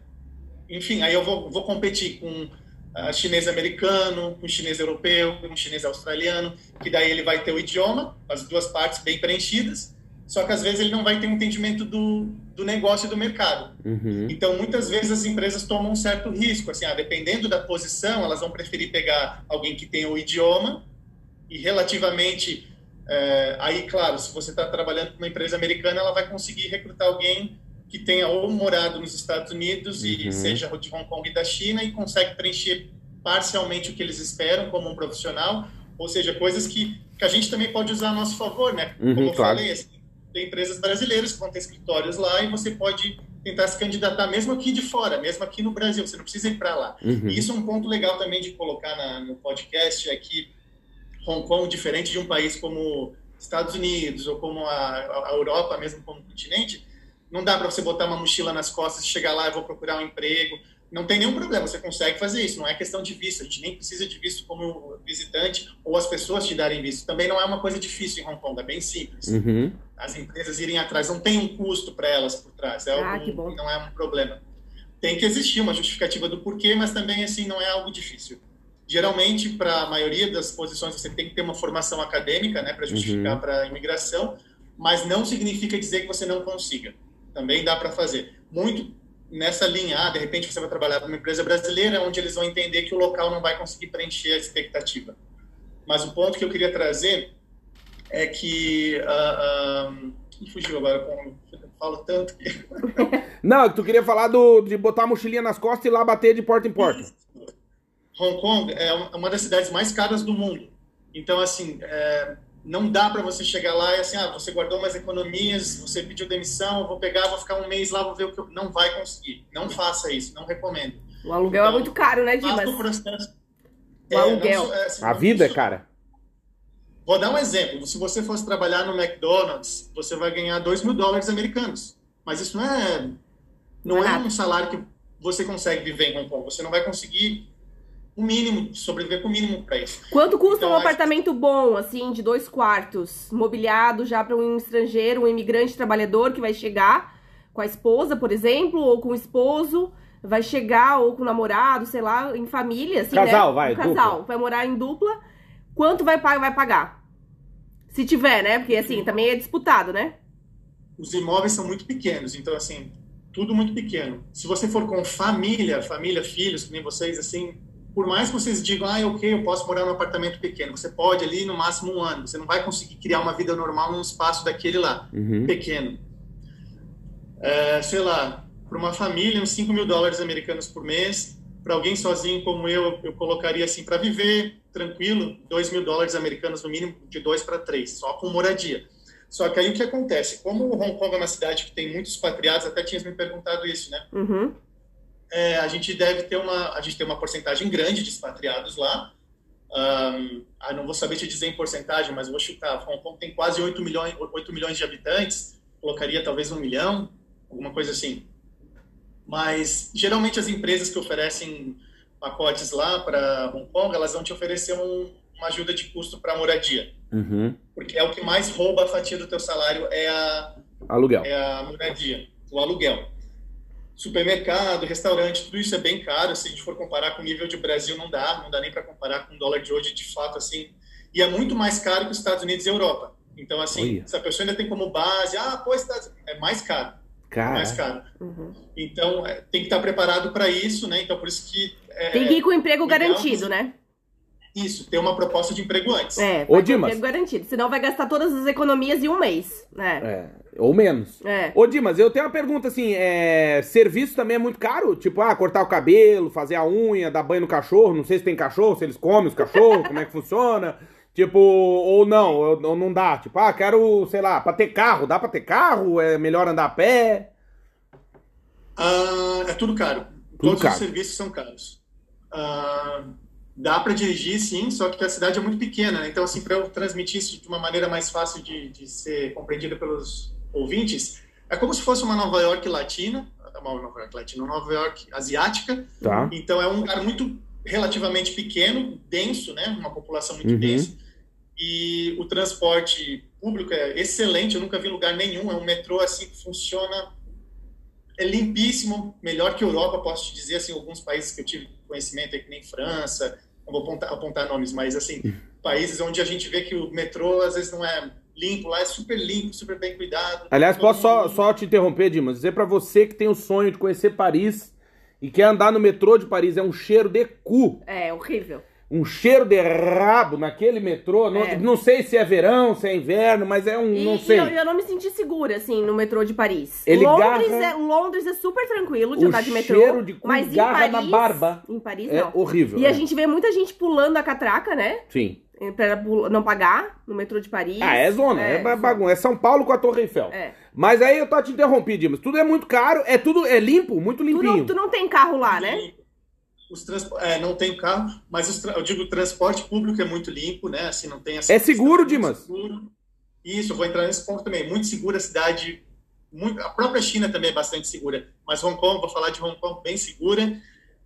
enfim, aí eu vou, vou competir com uh, chinês americano, com chinês europeu, com chinês australiano, que daí ele vai ter o idioma, as duas partes bem preenchidas, só que às vezes ele não vai ter um entendimento do, do negócio e do mercado. Uhum. Então, muitas vezes as empresas tomam um certo risco, assim, ah, dependendo da posição, elas vão preferir pegar alguém que tenha o idioma e relativamente é, aí, claro, se você está trabalhando com uma empresa americana, ela vai conseguir recrutar alguém que tenha ou morado nos Estados Unidos Uhum. e seja de Hong Kong e da China e consegue preencher parcialmente o que eles esperam como um profissional, ou seja, coisas que, que a gente também pode usar a nosso favor, né? Uhum, Como eu claro. falei, assim, tem empresas brasileiras que vão ter escritórios lá e você pode tentar se candidatar mesmo aqui de fora, mesmo aqui no Brasil, você não precisa ir para lá. Uhum. E isso é um ponto legal também de colocar na, no podcast, é que Hong Kong, diferente de um país como Estados Unidos ou como a, a Europa, mesmo como continente, não dá para você botar uma mochila nas costas e chegar lá e vou procurar um emprego. Não tem nenhum problema, você consegue fazer isso. Não é questão de visto, a gente nem precisa de visto como visitante ou as pessoas te darem visto. Também não é uma coisa difícil em Hong Kong, é bem simples. Uhum. As empresas irem atrás, não tem um custo para elas por trás, é Ah, bom. não é um problema. tem que existir uma justificativa do porquê, mas também assim não é algo difícil. Geralmente, para a maioria das posições, você tem que ter uma formação acadêmica, né, para justificar uhum. para a imigração, mas não significa dizer que você não consiga. Também dá para fazer. Muito nessa linha, ah, de repente você vai trabalhar para uma empresa brasileira, onde eles vão entender que o local não vai conseguir preencher a expectativa. Mas o ponto que eu queria trazer é que uh, uh, fugiu agora, eu falo tanto que... *laughs* Não, tu queria falar do, de botar a mochilinha nas costas e lá bater de porta em porta. Hong Kong é uma das cidades mais caras do mundo. Então, assim, é, não dá para você chegar lá e assim, ah, você guardou mais economias, você pediu demissão, vou pegar, vou ficar um mês lá, vou ver o que eu... Não vai conseguir. Não faça isso, não recomendo. O aluguel é então, é muito caro, né, Dimas? O, processo... o é, aluguel. Não, é, assim, a vida é cara. Vou dar um exemplo. Se você fosse trabalhar no McDonald's, você vai ganhar 2 mil dólares americanos. Mas isso não é, não é um salário que você consegue viver em Hong Kong. Você não vai conseguir o mínimo, sobreviver com o mínimo para isso. Quanto custa então, um apartamento bom, assim, de dois quartos, mobiliado já para um estrangeiro, um imigrante trabalhador que vai chegar com a esposa, por exemplo, ou com o esposo, vai chegar ou com o namorado, sei lá, em família, assim, casal, né? vai, um casal, dupla. vai morar em dupla. Quanto vai, vai pagar? Se tiver, né? Porque assim, também é disputado, né? Os imóveis são muito pequenos, então assim, tudo muito pequeno. Se você for com família, família, filhos, que nem vocês, assim, por mais que vocês digam, ah, ok, eu posso morar num apartamento pequeno, você pode ali no máximo um ano, você não vai conseguir criar uma vida normal num espaço daquele lá, uhum. pequeno. É, sei lá, para uma família, uns 5 mil dólares americanos por mês, para alguém sozinho como eu, eu colocaria assim, para viver tranquilo, 2 mil dólares americanos no mínimo, de 2 para 3, só com moradia. Só que aí o que acontece? Como Hong Kong é uma cidade que tem muitos expatriados, até tinha me perguntado isso, né? Uhum é, a gente deve ter uma, a gente tem uma porcentagem grande de expatriados lá. Um, ah, não vou saber te dizer em porcentagem, mas vou chutar. Hong Kong tem quase 8 milhões, 8 milhões de habitantes, colocaria talvez um milhão, alguma coisa assim. Mas geralmente as empresas que oferecem pacotes lá para Hong Kong, elas vão te oferecer um, uma ajuda de custo para moradia. Uhum. Porque é o que mais rouba a fatia do teu salário é a aluguel. É a moradia, o aluguel supermercado, restaurante, tudo isso é bem caro. Se a gente for comparar com o nível de Brasil, não dá, não dá nem para comparar com o dólar de hoje, de fato, assim. E é muito mais caro que os Estados Unidos e Europa. Então, assim, Olha. se a pessoa ainda tem como base, ah, pô, Estados... é mais caro. Cara. Mais caro. Uhum. Então, é, tem que estar preparado para isso, né? Então, por isso que. É, tem que ir com o emprego garantido, né? Isso, ter uma proposta de emprego antes. É, Ô, Dimas. emprego garantido. Senão vai gastar todas as economias em um mês, né? É, ou menos. É. Ô, Dimas, eu tenho uma pergunta assim: é... serviço também é muito caro? Tipo, ah, cortar o cabelo, fazer a unha, dar banho no cachorro. Não sei se tem cachorro, se eles comem os cachorros, *laughs* como é que funciona. Tipo, ou não, ou não dá. Tipo, ah, quero, sei lá, pra ter carro. Dá pra ter carro? É melhor andar a pé? Ah, é tudo caro. Tudo Todos caro. os serviços são caros. Ah dá para dirigir, sim, só que a cidade é muito pequena, né? então assim para eu transmitir isso de uma maneira mais fácil de, de, ser compreendida pelos ouvintes, é como se fosse uma Nova York latina, uma Nova York latina, uma Nova York asiática. Tá. Então é um lugar muito relativamente pequeno, denso, né? Uma população muito uhum. densa. E o transporte público é excelente, eu nunca vi lugar nenhum, é um metrô assim que funciona é limpíssimo, melhor que a Europa, posso te dizer, assim, alguns países que eu tive conhecimento, que nem França, não vou apontar, apontar nomes, mas, assim, países onde a gente vê que o metrô, às vezes, não é limpo, lá é super limpo, super bem cuidado. Aliás, posso só, só te interromper, Dimas, dizer para você que tem o sonho de conhecer Paris e quer andar no metrô de Paris, é um cheiro de cu. É, horrível um cheiro de rabo naquele metrô. Não, é. não sei se é verão, se é inverno, mas é um. E, não sei. Eu, eu, não me senti segura, assim, no metrô de Paris. Ele Londres, garra... é, Londres é super tranquilo de andar de metrô. cheiro de cu mas garra em Paris, na barba. Em Paris, é não. horrível. E é. a gente vê muita gente pulando a catraca, né? Sim. Pra não pagar no metrô de Paris. Ah, é zona, é, é bagunça. É São Paulo com a Torre Eiffel. É. Mas aí eu tô te interrompendo, Dimas. Tudo é muito caro, é tudo é limpo, muito limpinho. Tu não, tu não tem carro lá, né? Os trans... é, não tem carro, mas tra... eu digo o transporte público é muito limpo, né? Assim, não tem É seguro, Dimas? Seguro. Isso, eu vou entrar nesse ponto também. Muito segura a cidade, muito... a própria China também é bastante segura, mas Hong Kong, vou falar de Hong Kong, bem segura.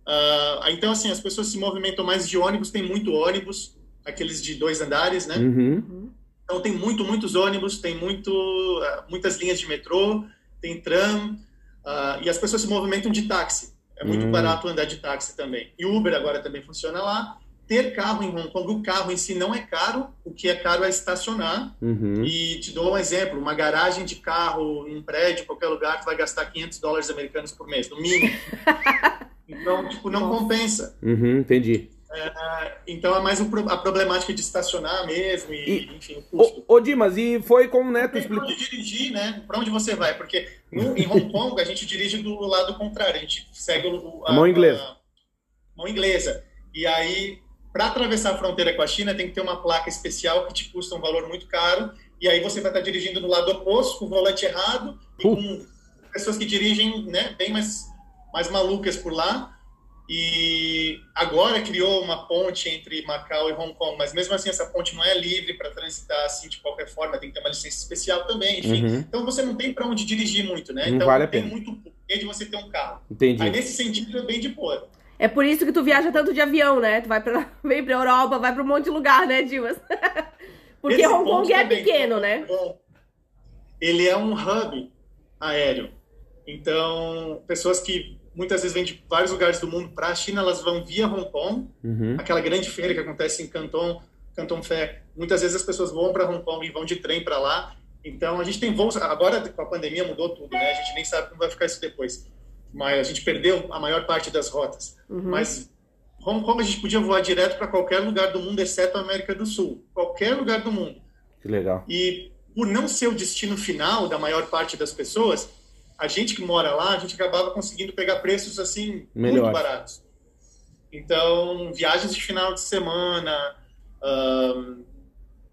Uh, então, assim, as pessoas se movimentam mais de ônibus, tem muito ônibus, aqueles de dois andares, né? Uhum. Então, tem muito, muitos ônibus, tem muito, uh, muitas linhas de metrô, tem tram, uh, e as pessoas se movimentam de táxi É muito Hum. barato andar de táxi também. E Uber agora também funciona lá. Ter carro em Hong Kong, o carro em si não é caro, o que é caro é estacionar. Uhum. E te dou um exemplo: uma garagem de carro em um prédio, qualquer lugar, tu vai gastar 500 dólares americanos por mês, no mínimo. *laughs* Então, tipo, não Nossa. compensa. Uhum, entendi. Então é mais o pro- a problemática de estacionar mesmo e, E- enfim, o custo. Ô, ô, Dimas, e foi como, Tem pra explicou... onde dirigir, né? Pra onde você vai? Porque no- em Hong Kong a gente dirige do lado contrário, a gente segue o, A mão inglesa. a mão inglesa. E aí, para atravessar a fronteira com a China, tem que ter uma placa especial que te custa um valor muito caro. E aí você vai estar dirigindo do lado oposto, com o volante errado, e Uh. com pessoas que dirigem né, bem mais, mais malucas por lá. E agora criou uma ponte entre Macau e Hong Kong, mas mesmo assim essa ponte não é livre para transitar assim de qualquer forma, tem que ter uma licença especial também, enfim. Uhum, Então você não tem para onde dirigir muito, né? Não então vale a tem pena. muito porquê de você ter um carro. entendi. Aí nesse sentido é bem de boa. É por isso que tu viaja tanto de avião, né? Tu vai pra, *laughs* vem pra Europa, vai pra um monte de lugar, né, Dimas? *laughs* Porque Esse Hong Kong é também, pequeno, né? Bom, ele é um hub aéreo. Então, pessoas que muitas vezes vêm de vários lugares do mundo para a China, elas vão via Hong Kong, Uhum. aquela grande feira que acontece em Canton, Canton Fair. Muitas vezes as pessoas vão para Hong Kong e vão de trem para lá. Então, a gente tem voos. Agora, com a pandemia, mudou tudo, né? A gente nem sabe como vai ficar isso depois. Mas a gente perdeu a maior parte das rotas. Uhum. Mas Hong Kong a gente podia voar direto para qualquer lugar do mundo, exceto a América do Sul. Qualquer lugar do mundo. Que legal. E por não ser o destino final da maior parte das pessoas, a gente que mora lá, a gente acabava conseguindo pegar preços assim Melhores. muito baratos. Então, viagens de final de semana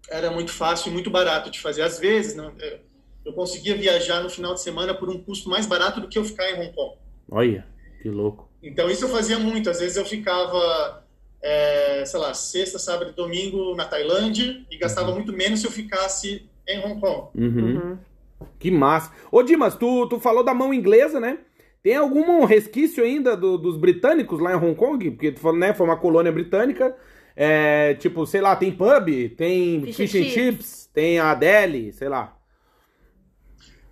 era muito fácil e muito barato de fazer. Às vezes, não, eu- eu conseguia viajar no final de semana por um custo mais barato do que eu ficar em Hong Kong. Olha, que louco. Então, isso eu fazia muito. Às vezes eu ficava, é, sei lá, sexta, sábado e domingo na Tailândia e gastava muito menos se eu ficasse em Hong Kong. Uhum. Uhum. Que massa. Ô, Dimas, tu, tu falou da mão inglesa, né? Tem algum resquício ainda do- dos britânicos lá em Hong Kong? Porque tu falou, né, foi uma colônia britânica. É, tipo, sei lá, tem pub, tem Fish fish, and chips. chips, tem a deli, sei lá.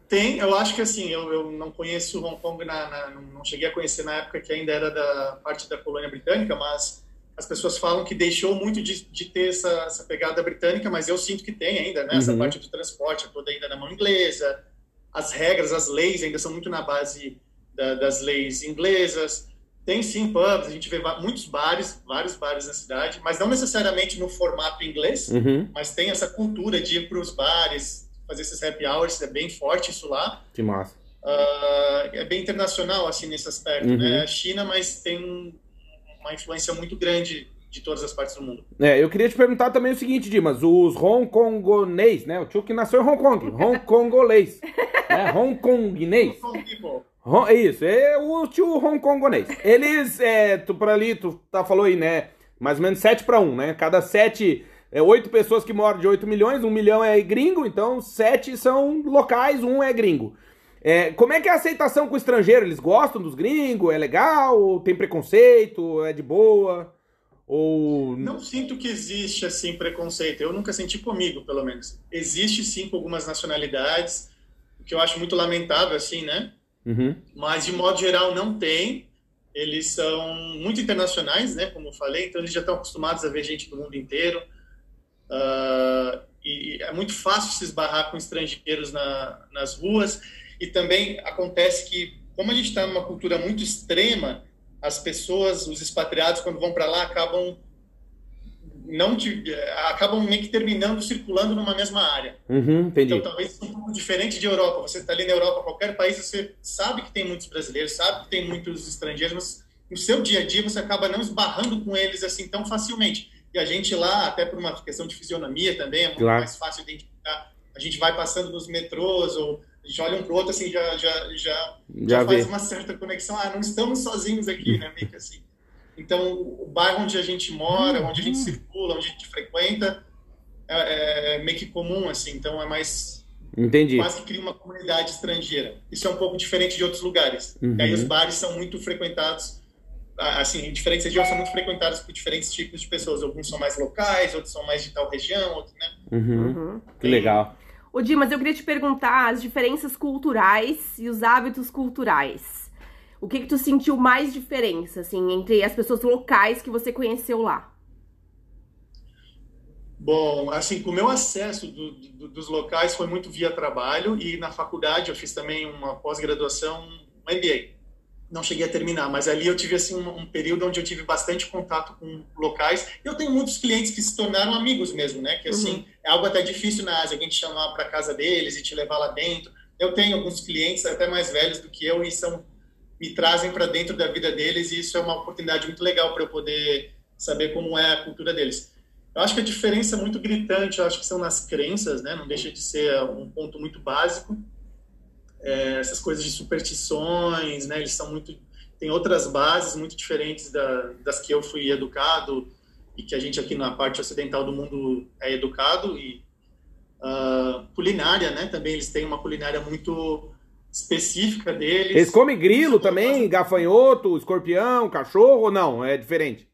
Tem, eu acho que assim, eu, eu não conheço Hong Kong, na, na- não- não cheguei a conhecer na época que ainda era da parte da colônia britânica, mas as pessoas falam que deixou muito de, de ter essa, essa pegada britânica, mas eu sinto que tem ainda, né? Essa Uhum. parte do transporte é toda ainda na mão inglesa, as regras, as leis ainda são muito na base da- das leis inglesas. Tem sim pubs, a gente vê muitos bares, vários bares na cidade, mas não necessariamente no formato inglês, Uhum, mas tem essa cultura de ir para os bares, fazer esses happy hours, é bem forte isso lá. que massa. Ah, é bem internacional assim nesse aspecto, Uhum. né? A China, mas tem uma influência muito grande de todas as partes do mundo. É, eu queria te perguntar também o seguinte, Dimas, os hongkongonês, né? O tio que nasceu em Hong Kong, *laughs* hongkongolês, né? Hongkonguinês. People, Hon- É isso, é o tio hongkongonês. Eles, é, tu por ali, tu tá, falou aí, né? Mais ou menos 7 para 1, né? Cada 7, é, 8 pessoas que moram de 8 milhões, 1 milhão é gringo, então 7 são locais, 1 é gringo. É, como é que é a aceitação com o estrangeiro? Eles gostam dos gringos? É legal? Tem preconceito? É de boa? Ou. Não sinto que existe assim preconceito. Eu nunca senti comigo, pelo menos. Existe sim com algumas nacionalidades, o que eu acho muito lamentável assim, né? Uhum, mas de modo geral não tem. Eles são muito internacionais, né? Como eu falei, então eles já estão acostumados a ver gente do mundo inteiro. Ah, e é muito fácil se esbarrar com estrangeiros na, nas ruas. E também acontece que, como a gente está numa cultura muito extrema, as pessoas, os expatriados, quando vão para lá, acabam não de- acabam meio que terminando circulando numa mesma área. uhum. Então, talvez um pouco diferente de Europa. Você está ali na Europa, qualquer país, você sabe que tem muitos brasileiros, sabe que tem muitos estrangeiros, mas no seu dia a dia você acaba não esbarrando com eles assim tão facilmente. E a gente lá, até por uma questão de fisionomia também, é muito Claro. mais fácil identificar. A gente vai passando nos metrôs ou a gente olha um pro outro assim, já, já, já, Já faz uma certa conexão. Ah, não estamos sozinhos aqui, né? Meio que assim. Então, o bairro onde a gente mora, onde a gente circula, onde a gente frequenta, é, é meio que comum, assim. Então, é mais Entendi. quase que cria uma comunidade estrangeira. Isso é um pouco diferente de outros lugares. Uhum. E aí os bares são muito frequentados, assim, em diferentes regiões são muito frequentados por diferentes tipos de pessoas. Alguns são mais locais, outros são mais de tal região, outros, né? Uhum, Uhum. que legal. Ô, Dimas, eu queria te perguntar as diferenças culturais e os hábitos culturais. o que que tu sentiu mais diferença, assim, entre as pessoas locais que você conheceu lá? Bom, assim, o meu acesso do, do, dos locais foi muito via trabalho e na faculdade eu fiz também uma pós-graduação, um MBA. Não cheguei a terminar, mas ali eu tive assim um, um, período onde eu tive bastante contato com locais. Eu tenho muitos clientes que se tornaram amigos mesmo, né? Que assim uhum. é algo até difícil na Ásia, alguém te chamar para casa deles e te levar lá dentro. Eu tenho alguns clientes até mais velhos do que eu e são me trazem para dentro da vida deles e isso é uma oportunidade muito legal para eu poder saber como é a cultura deles. Eu acho que a diferença é muito gritante, eu acho que são nas crenças, né? Não deixa de ser um ponto muito básico. É, essas coisas de superstições, né? Eles são muito tem outras bases muito diferentes da, das que eu fui educado e que a gente aqui na parte ocidental do mundo é educado e uh, culinária, né? Também eles têm uma culinária muito específica deles. Eles comem grilo também, gafanhoto, escorpião, cachorro ou não? É diferente?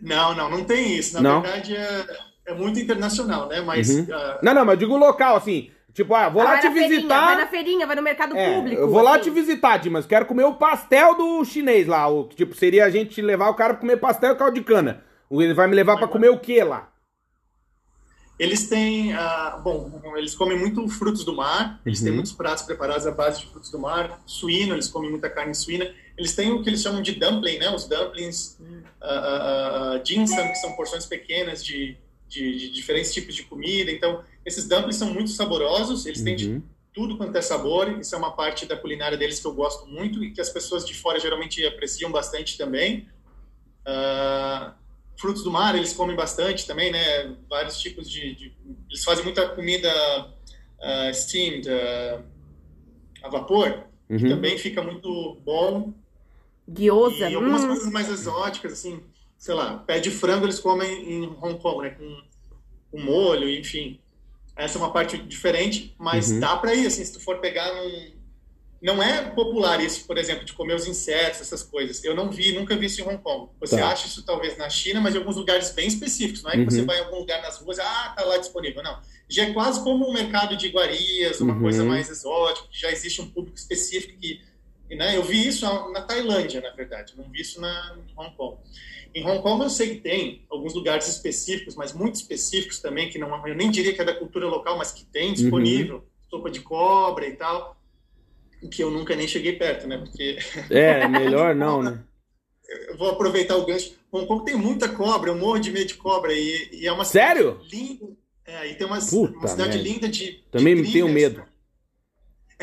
Não, não, não tem isso. Na não. verdade, é, é muito internacional, né? Mas. Uhum. Uh... Não, não, mas eu digo local, assim. Tipo, ah, vou ah, lá te visitar. Feirinha, vai na feirinha, vai no mercado é, público. Eu vou assim. lá te visitar, Dimas. Quero comer o pastel do chinês lá. O, tipo, seria a gente levar o cara pra comer pastel e caldo de cana. Ele vai me levar para comer o que lá? Eles têm, uh, bom, eles comem muito frutos do mar, eles uhum. têm muitos pratos preparados à base de frutos do mar, suíno, eles comem muita carne suína. Eles têm o que eles chamam de dumpling, né? Os dumplings, uh, uh, uh, que são porções pequenas de, de, de, diferentes tipos de comida. Então, esses dumplings são muito saborosos, eles têm de uhum. tudo quanto é sabor. Isso é uma parte da culinária deles que eu gosto muito e que as pessoas de fora geralmente apreciam bastante também. Uh, frutos do mar eles comem bastante também, né? Vários tipos de, de eles fazem muita comida uh, steamed, uh, a vapor, uhum. que também fica muito bom. Gyoza. E algumas hum. coisas mais exóticas, assim, sei lá, pé de frango eles comem em Hong Kong, né? Com, com molho, enfim. Essa é uma parte diferente, mas uhum. dá para ir, assim, se tu for pegar num, não é popular isso, por exemplo, de comer os insetos, essas coisas. Eu não vi, nunca vi isso em Hong Kong. Você tá. acha isso talvez na China, mas em alguns lugares bem específicos. Não é que uhum. você vai em algum lugar nas ruas, ah, tá lá disponível. Não. Já é quase como um mercado de iguarias, uma uhum. coisa mais exótica, já existe um público específico que. Né? Eu vi isso na Tailândia, na verdade. Não vi isso na em Hong Kong. Em Hong Kong eu sei que tem alguns lugares específicos, mas muito específicos também, que não, eu nem diria que é da cultura local, mas que tem disponível, uhum. sopa de cobra e tal que eu nunca nem cheguei perto, né? Porque. *laughs* É, melhor não, né? Eu vou aproveitar o gancho. Hong Kong tem muita cobra, eu morro de medo de cobra. E, e é uma Sério? linda. É, e tem uma, uma cidade merda. linda de. Também de tenho medo.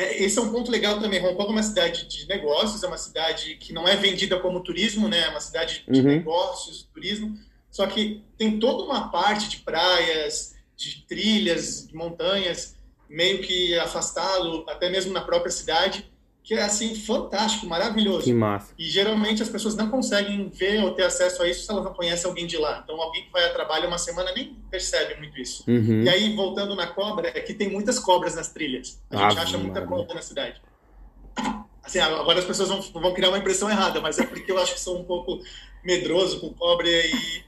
É, esse é um ponto legal também. Hong Kong é uma cidade de negócios, é uma cidade que não é vendida como turismo, né? É uma cidade de uhum. negócios, turismo. Só que tem toda uma parte de praias, de trilhas, de montanhas meio que afastá-lo, até mesmo na própria cidade, que é assim fantástico, maravilhoso. Que massa. E geralmente as pessoas não conseguem ver ou ter acesso a isso se elas não conhecem alguém de lá. Então alguém que vai a trabalho uma semana nem percebe muito isso. Uhum. E aí voltando na cobra, é que tem muitas cobras nas trilhas. A gente acha muita cobra na cidade. Assim, agora as pessoas vão, vão criar uma impressão errada, mas é porque eu acho que sou um pouco medroso com cobra e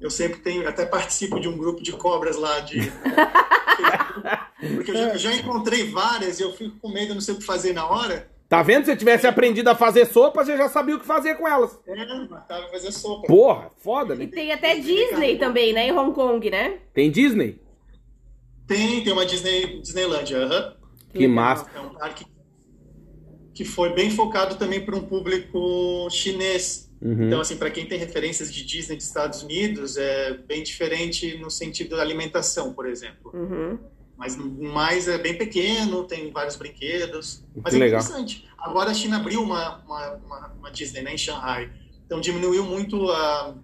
eu sempre tenho, até participo de um grupo de cobras lá de *laughs* Porque eu já, já, encontrei várias e eu fico com medo, não sei o que fazer na hora. Tá vendo? Se você tivesse aprendido a fazer sopa, você já sabia o que fazer com elas. É, matava fazer sopa. Porra, foda, né? E tem até Disney também, né? Em Hong Kong, né? Tem Disney? Tem, tem uma Disney, Disneylandia, aham. Que massa. É um parque que foi bem focado também para um público chinês. Uhum. Então, assim, para quem tem referências de Disney dos Estados Unidos, é bem diferente no sentido da alimentação, por exemplo. Uhum. Mas, mas é bem pequeno, tem vários brinquedos. Mas que é legal. interessante. Agora a China abriu uma, uma, uma, uma Disney né, em Shanghai. Então diminuiu muito a,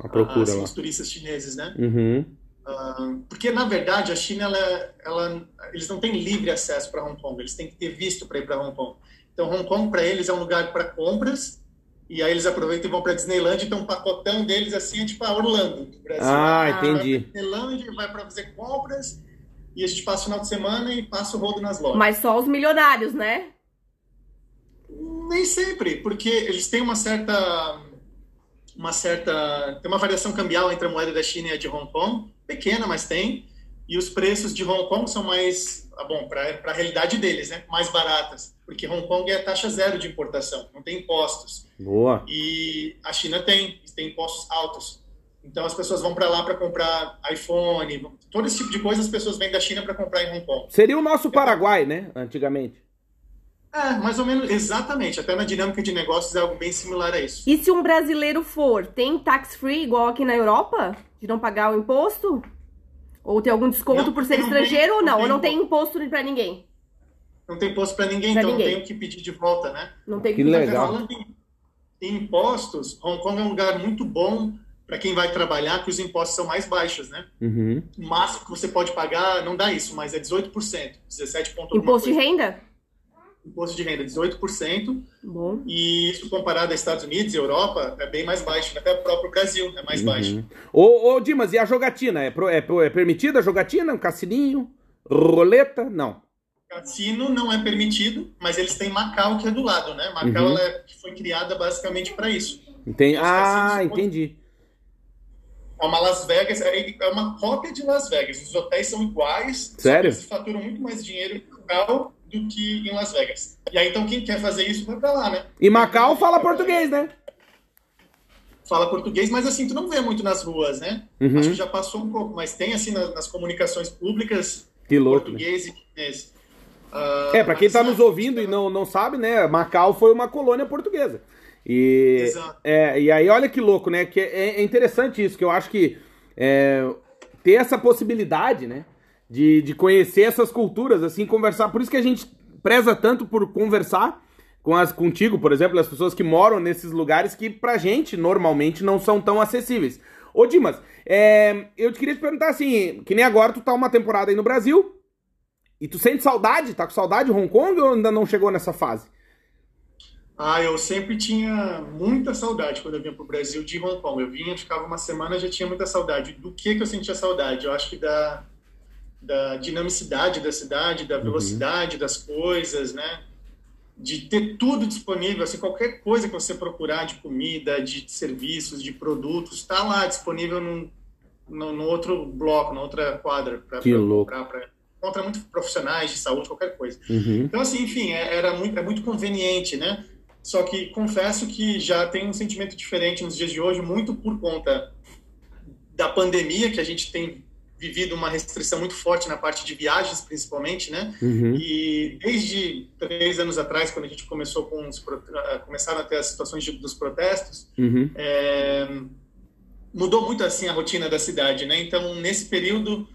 a procura a, assim, os turistas chineses, né? Uhum. Uh, porque, na verdade, a China, ela, ela, eles não têm livre acesso para Hong Kong. Eles têm que ter visto para ir para Hong Kong. Então, Hong Kong, para eles, é um lugar para compras. E aí eles aproveitam e vão para Disneyland. Então, o pacotão deles, assim, é tipo a Orlando, do Brasil. Ah, entendi. Vai Disneyland, vai para fazer compras e a gente passa o final de semana e passa o rodo nas lojas. Mas só os milionários, né? Nem sempre, porque eles têm uma certa uma certa tem uma variação cambial entre a moeda da China e a de Hong Kong, pequena, mas tem. E os preços de Hong Kong são mais ah, bom, para a realidade deles, né? Mais baratas. Porque Hong Kong é taxa zero de importação, não tem impostos. Boa. E a China tem, tem impostos altos. Então as pessoas vão para lá para comprar iPhone, todo esse tipo de coisa as pessoas vêm da China para comprar em Hong Kong. Seria o nosso Paraguai, né? Antigamente. É, mais ou menos, exatamente. Até na dinâmica de negócios é algo bem similar a isso. E se um brasileiro for, tem tax free igual aqui na Europa? De não pagar o imposto? Ou tem algum desconto Não, por ser estrangeiro tem- ou não não? tem Ou não tem imposto pra ninguém? Não tem imposto para ninguém, Pra então ninguém. não tem o que pedir de volta, né? Não tem Que que- legal. Falando em, em impostos, Hong Kong é um lugar muito bom para quem vai trabalhar, que os impostos são mais baixos, né? Uhum. O máximo que você pode pagar não dá isso, mas é 18%, 17 ponto alguma Imposto de renda? Imposto de renda 18%, Bom. e isso comparado aos Estados Unidos e Europa é bem mais baixo, até o próprio Brasil é mais baixo. Uhum. Ô, ô, Dimas, e a jogatina? É, pro- é, é permitida a jogatina? Um cassininho? Roleta? Não. Cassino não é permitido, mas eles têm Macau que é do lado, né? Macau Uhum. ela é- foi criada basicamente para isso. Entendi. Ah, entendi. É uma Las Vegas, é é uma cópia de Las Vegas. Os hotéis são iguais, Sério? eles faturam muito mais dinheiro em Macau do que em Las Vegas. E aí, então, quem quer fazer isso vai pra lá, né? E Macau fala português, né? Fala português, mas assim, tu não vê muito nas ruas, né? Uhum. Acho que já passou um pouco, mas tem assim nas, nas comunicações públicas, Que louco. né? português e chinês. Ah, É, pra quem mas, tá né, nos ouvindo e não, não sabe, né? Macau foi uma colônia portuguesa. E, Exato. é, e aí, olha que louco, né? Que é, é interessante isso, que eu acho que é, ter essa possibilidade, né? De, de conhecer essas culturas, assim, conversar. Por isso que a gente preza tanto por conversar com as contigo, por exemplo, as pessoas que moram nesses lugares que pra gente normalmente não são tão acessíveis. Ô Dimas, é, eu te queria te perguntar assim, que nem agora tu tá uma temporada aí no Brasil, e tu sente saudade? Tá com saudade de Hong Kong ou ainda não chegou nessa fase? Ah, eu sempre tinha muita saudade quando eu vinha pro Brasil de Hong Kong. Eu vinha, ficava uma semana, já tinha muita saudade. Do que que eu sentia saudade? Eu acho que da, da dinamicidade da cidade, da velocidade das coisas, né? De ter tudo disponível, assim, qualquer coisa que você procurar de comida, de serviços, de produtos, está lá disponível num, no, no outro bloco, na outra quadra para comprar. Pra, encontra muitos profissionais de saúde, qualquer coisa. Uhum. Então, assim, enfim, é- era muito, é muito conveniente, né? Só que confesso que já tem um sentimento diferente nos dias de hoje, muito por conta da pandemia, que a gente tem vivido uma restrição muito forte na parte de viagens, principalmente, né? Uhum. E desde três anos atrás, quando a gente começou com os, ah, começaram a ter as situações de- dos protestos, Uhum. é, mudou muito assim a rotina da cidade, né? Então nesse período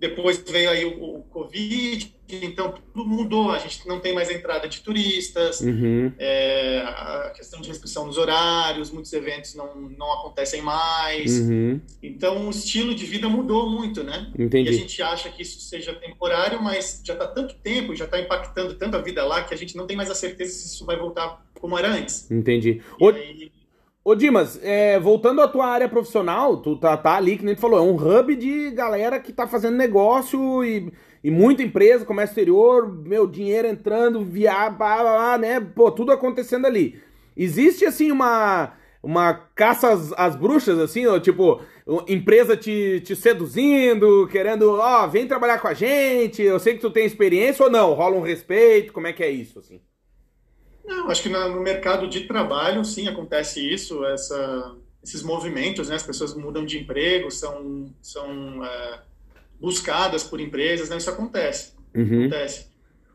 depois veio aí o, o Covid, então tudo mudou. A gente não tem mais entrada de turistas, Uhum. é, a questão de restrição nos horários, muitos eventos não, não acontecem mais. Uhum. Então o estilo de vida mudou muito, né? E a Entendi. gente acha que isso seja temporário, mas já está tanto tempo, já está impactando tanto a vida lá que a gente não tem mais a certeza se isso vai voltar como era antes. Entendi. E Ô, aí, ô Dimas, é, voltando à tua área profissional, tu tá, tá ali, que nem tu falou, é um hub de galera que tá fazendo negócio e, e muita empresa, comércio exterior, meu, dinheiro entrando, via, blá, blá, né? Pô, tudo acontecendo ali. Existe, assim, uma, uma caça às, às bruxas, assim, tipo, empresa te, te seduzindo, querendo, ó, vem trabalhar com a gente, eu sei que tu tem experiência ou não? Rola um respeito, como é que é isso, assim? Não, acho que no mercado de trabalho, sim, acontece isso, essa, esses movimentos, né? As pessoas mudam de emprego, são, são é, buscadas por empresas, né? Isso acontece, Uhum. acontece.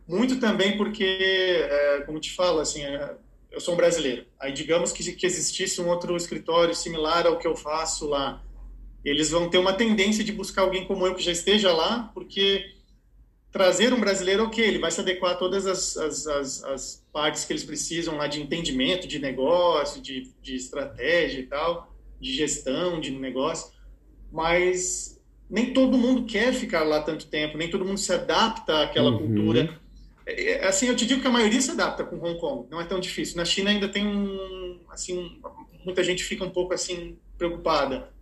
Muito também porque, é, como te falo, assim, é, eu sou um brasileiro. Aí, digamos que, que existisse um outro escritório similar ao que eu faço lá, eles vão ter uma tendência de buscar alguém como eu que já esteja lá, porque trazer um brasileiro, ok, ele vai se adequar a todas as, as, as, as partes que eles precisam lá de entendimento, de negócio, de, de estratégia e tal, de gestão de negócio, mas nem todo mundo quer ficar lá tanto tempo, nem todo mundo se adapta àquela Uhum. cultura. É, é, Assim, eu te digo que a maioria se adapta com Hong Kong, não é tão difícil. Na China ainda tem um, assim, muita gente fica um pouco assim preocupada.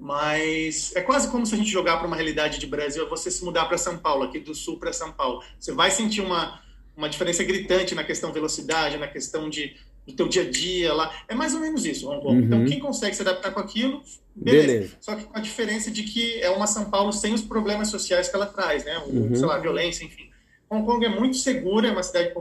Mas é quase como se a gente jogar para uma realidade de Brasil, é você se mudar para São Paulo, aqui do sul para São Paulo. Você vai sentir uma, uma diferença gritante na questão velocidade, na questão de, do teu dia a dia lá. É mais ou menos isso, Hong Kong. Então, Uhum. quem consegue se adaptar com aquilo, beleza. Beleza. Só que com a diferença de que é uma São Paulo sem os problemas sociais que ela traz, né? O, Uhum. Sei lá, violência, enfim. Hong Kong é muito segura, é uma cidade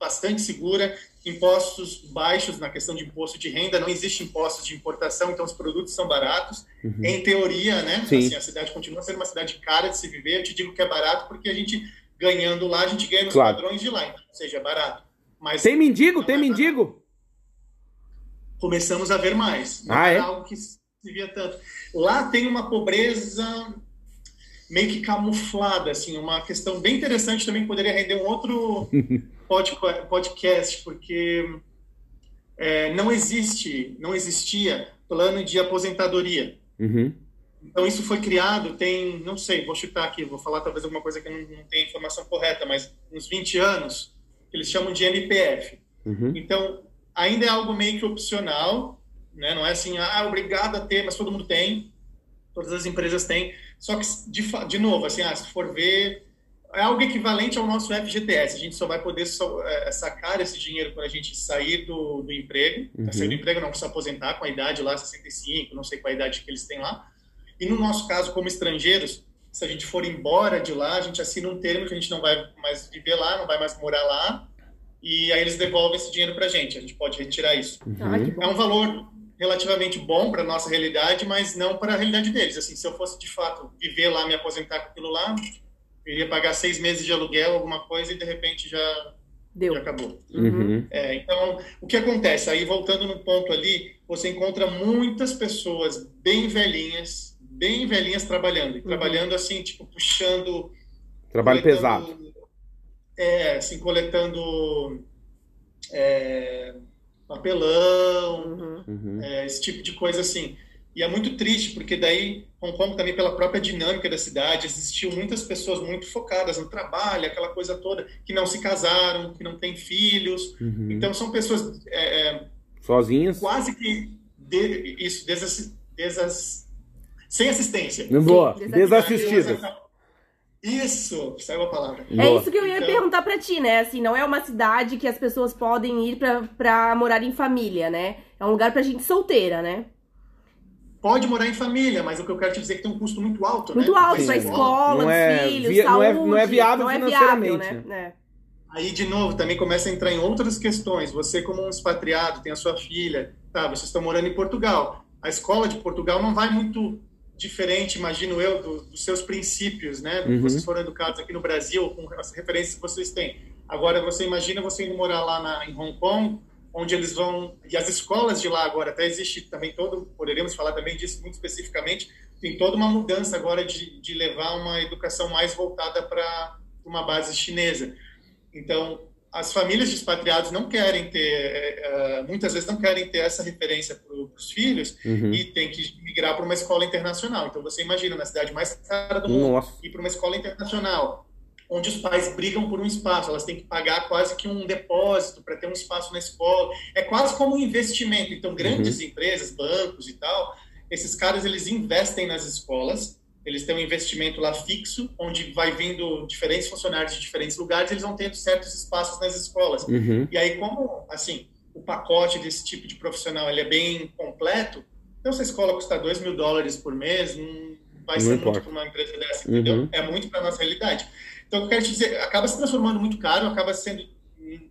bastante segura, impostos baixos na questão de imposto de renda, não existe impostos de importação, então os produtos são baratos. Uhum. Em teoria, né? Sim. Assim, a cidade continua sendo uma cidade cara de se viver. Eu te digo que é barato porque a gente ganhando lá, a gente ganha nos Claro. padrões de lá, então, ou seja, é barato. Mas Tem mendigo? Tem é mendigo? começamos a ver mais. Não Ah, era é? algo que se via tanto. Lá tem uma pobreza meio que camuflada, assim, uma questão bem interessante também que poderia render um outro *laughs* podcast, porque é, não existe, não existia plano de aposentadoria. Uhum. Então isso foi criado, tem, não sei, vou chutar aqui, vou falar talvez alguma coisa que não, não tenha informação correta, mas uns 20 anos, eles chamam de NPF. Uhum. Então, ainda é algo meio que opcional, né? Não é assim, ah, obrigado a ter, mas todo mundo tem, todas as empresas têm. Só que, de, de novo, assim, ah, se for ver, é algo equivalente ao nosso FGTS. A gente só vai poder so- eh, sacar esse dinheiro quando a gente sair do, do emprego. Uhum. Sair do emprego não, se aposentar com a idade lá, 65, não sei qual a idade que eles têm lá. E no nosso caso, como estrangeiros, se a gente for embora de lá, a gente assina um termo que a gente não vai mais viver lá, não vai mais morar lá, e aí eles devolvem esse dinheiro pra gente. A gente pode retirar isso. Ah, Uhum. bom. É um valor relativamente bom para nossa realidade, mas não para a realidade deles. Assim, se eu fosse de fato viver lá, me aposentar com aquilo lá, iria pagar seis meses de aluguel, alguma coisa, e de repente já, Deu. já acabou. Uhum. É, então, o que acontece? Aí, voltando no ponto ali, você encontra muitas pessoas bem velhinhas, bem velhinhas trabalhando. E trabalhando assim, tipo, puxando. Trabalho pesado. É, assim, coletando é, papelão, Uhum. Uhum. é, esse tipo de coisa assim. E é muito triste, porque daí Hong Kong também pela própria dinâmica da cidade, existiu muitas pessoas muito focadas no trabalho, aquela coisa toda, que não se casaram, que não têm filhos. Uhum. Então são pessoas é, é, Sozinhas? quase que de- isso, desas, desas, sem assistência. Boa. Desassistidas. Isso, saiu a palavra. É Boa. isso que eu ia Então- perguntar pra ti, né? Assim, não é uma cidade que as pessoas podem ir pra, pra morar em família, né? É um lugar pra gente solteira, né? Pode morar em família, mas o que eu quero te dizer é que tem um custo muito alto, Muito né? alto Sim. pra escola, Não é filhos, via- não é- saúde. não é viável não é financeiramente, viável, né? Aí, de novo, também começa a entrar em outras questões. Você, como um expatriado, tem a sua filha, tá? Vocês estão morando em Portugal. A escola de Portugal não vai muito diferente, imagino eu, do- dos seus princípios, né? Do que Uhum. vocês foram educados aqui no Brasil, com as referências que vocês têm. Agora, você imagina você indo morar lá na, em Hong Kong, onde eles vão... E as escolas de lá agora, até existe também todo... Poderíamos falar também disso muito especificamente. Tem toda uma mudança agora de, de levar uma educação mais voltada para uma base chinesa. Então, as famílias de expatriados não querem ter, eh, eh, muitas vezes não querem ter essa referência para os filhos Uhum. e tem que migrar para uma escola internacional. Então, você imagina, na cidade mais cara do mundo, Nossa. ir para uma escola internacional, onde os pais brigam por um espaço, elas têm que pagar quase que um depósito para ter um espaço na escola. É quase como um investimento. Então, grandes empresas, bancos e tal, esses caras eles investem nas escolas, eles têm um investimento lá fixo, onde vai vindo diferentes funcionários de diferentes lugares, eles vão tendo certos espaços nas escolas. Uhum. E aí, como, assim, o pacote desse tipo de profissional ele é bem completo, então se a escola custar 2 mil dólares por mês, não vai Não ser importa. muito para uma empresa dessa, entendeu? Uhum. É muito para nossa realidade. Então, o que eu quero te dizer, acaba se transformando muito caro, acaba sendo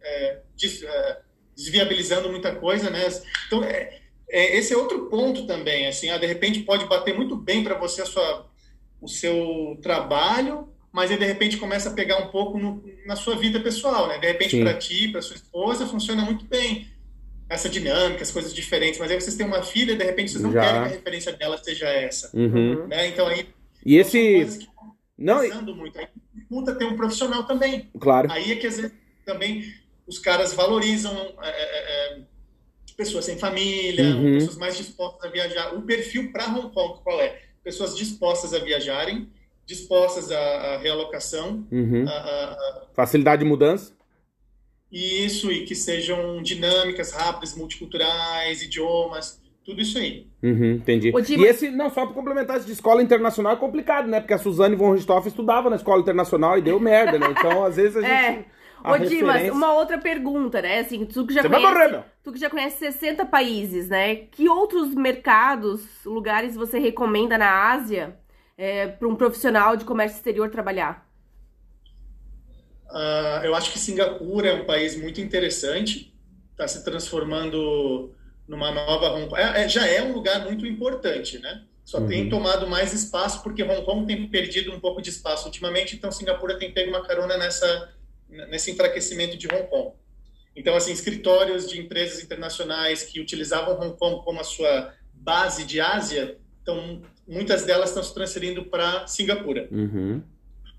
é, é, desviabilizando muita coisa, né? Então, é, é, esse é outro ponto também, assim, ah, de repente pode bater muito bem para você a sua, o seu trabalho, mas aí de repente começa a pegar um pouco no- na sua vida pessoal, né? De repente para ti, para sua esposa, funciona muito bem essa dinâmica, as coisas diferentes, mas aí vocês têm uma filha, de repente vocês não Já. querem que a referência dela seja essa, Uhum. né? Então aí E são esse. Não, pesando muito. Aí dificulta ter um profissional também. claro. Aí é que às vezes também os caras valorizam é, é, é, pessoas sem família, Uhum. pessoas mais dispostas a viajar. O perfil para Hong Kong qual é? Pessoas dispostas a viajarem, dispostas à, à realocação, Uhum. a, a- Facilidade de mudança. e isso e que sejam dinâmicas, rápidas, multiculturais, idiomas, tudo isso aí. Uhum, entendi. Ô, Dima- E esse, não, só pra complementar, esse de escola internacional é complicado, né? Porque a Suzane von Richthofen estudava na escola internacional e deu *laughs* merda, né? Então, às vezes a gente. É. a Ô, Dimas, referência. uma outra pergunta, né? Assim, tu que já Você conhece, morrer, tu que já conhece 60 países, né? Que outros mercados, lugares você recomenda na Ásia para um profissional de comércio exterior trabalhar? Ah, eu acho que Singapura é um país muito interessante, está se transformando numa nova Hong Kong. É- é- já é um lugar muito importante, né? Só tem Uhum. tomado mais espaço porque Hong Kong tem perdido um pouco de espaço ultimamente, então Singapura tem pego uma carona nessa nesse enfraquecimento de Hong Kong. Então, assim, escritórios de empresas internacionais que utilizavam Hong Kong como a sua base de Ásia, então muitas delas estão se transferindo para Singapura. Uhum.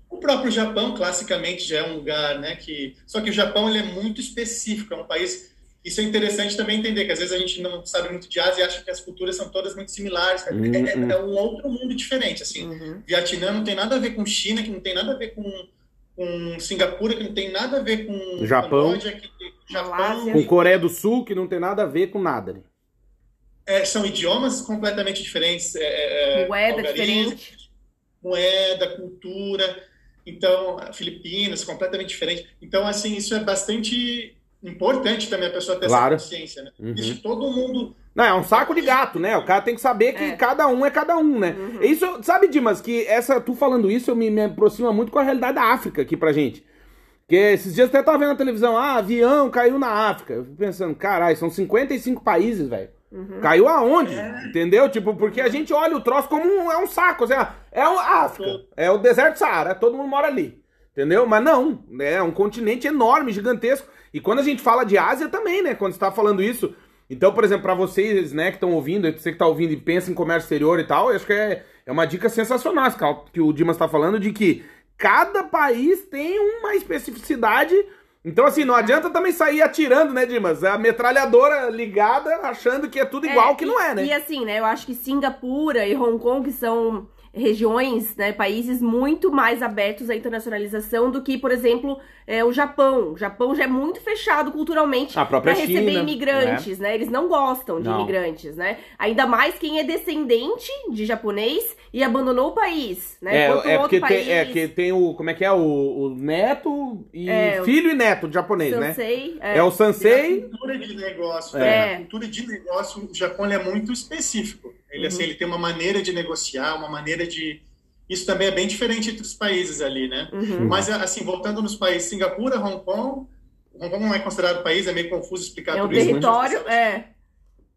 O próprio Japão, classicamente, já é um lugar, né, que... Só que o Japão, ele é muito específico, é um país... Isso é interessante também entender, que às vezes a gente não sabe muito de Ásia e acha que as culturas são todas muito similares. É, Uhum. é- é um outro mundo diferente, assim. Uhum. Vietnã não tem nada a ver com China, que não tem nada a ver com, com Singapura, que não tem nada a ver com Japão. Camboja, que, Japão. Com Coreia do Sul, que não tem nada a ver com nada. né? É, são idiomas completamente diferentes. É, é, Moeda algarismo, diferente. moeda, cultura. Então, Filipinas, completamente diferente. Então, assim, isso é bastante importante também a pessoa ter Claro. essa consciência, né? Uhum. Isso todo mundo. Não, é um saco de gato, né? O cara tem que saber que É. cada um é cada um, né? Uhum. Isso, sabe, Dimas, que essa, tu falando isso, eu me, me aproxima muito com a realidade da África aqui pra gente. Porque esses dias eu até tava vendo na televisão, ah, avião caiu na África. Eu fico pensando, caralho, são 55 países, velho. Uhum. Caiu aonde? Entendeu? Tipo, porque a gente olha o troço como um, é um saco, assim, é a África, é o deserto Saara, todo mundo mora ali. Entendeu? Mas não, é um continente enorme, gigantesco. E quando a gente fala de Ásia também, né? Quando você tá falando isso. Então, por exemplo, pra vocês, né, que estão ouvindo, você que tá ouvindo e pensa em comércio exterior e tal, eu acho que é, é uma dica sensacional que o Dimas tá falando de que cada país tem uma especificidade. Então, assim, não adianta também sair atirando, né, Dimas? A metralhadora ligada, achando que é tudo igual, que e- não é, né? E assim, né? Eu acho que Singapura e Hong Kong são regiões, né, países muito mais abertos à internacionalização do que, por exemplo, é, o Japão. O Japão já é muito fechado culturalmente para receber China, imigrantes, né? Eles não gostam de Não. imigrantes, né? Ainda mais quem é descendente de japonês e abandonou o país, né? É, Enquanto é outro porque tem, é que tem o. Como é que é? O, o neto e. É, o- filho e neto de japonês, né? Sansei, É, é, o a Sansei. cultura de negócio. É. né? A cultura de negócio, o Japão é muito específico. Ele, Uhum. assim, ele tem uma maneira de negociar, uma maneira de. Isso também é bem diferente entre os países ali, né? Uhum. Mas, assim, voltando nos países, Singapura, Hong Kong. Hong Kong não é considerado país, é meio confuso explicar é um tudo isso. território, é.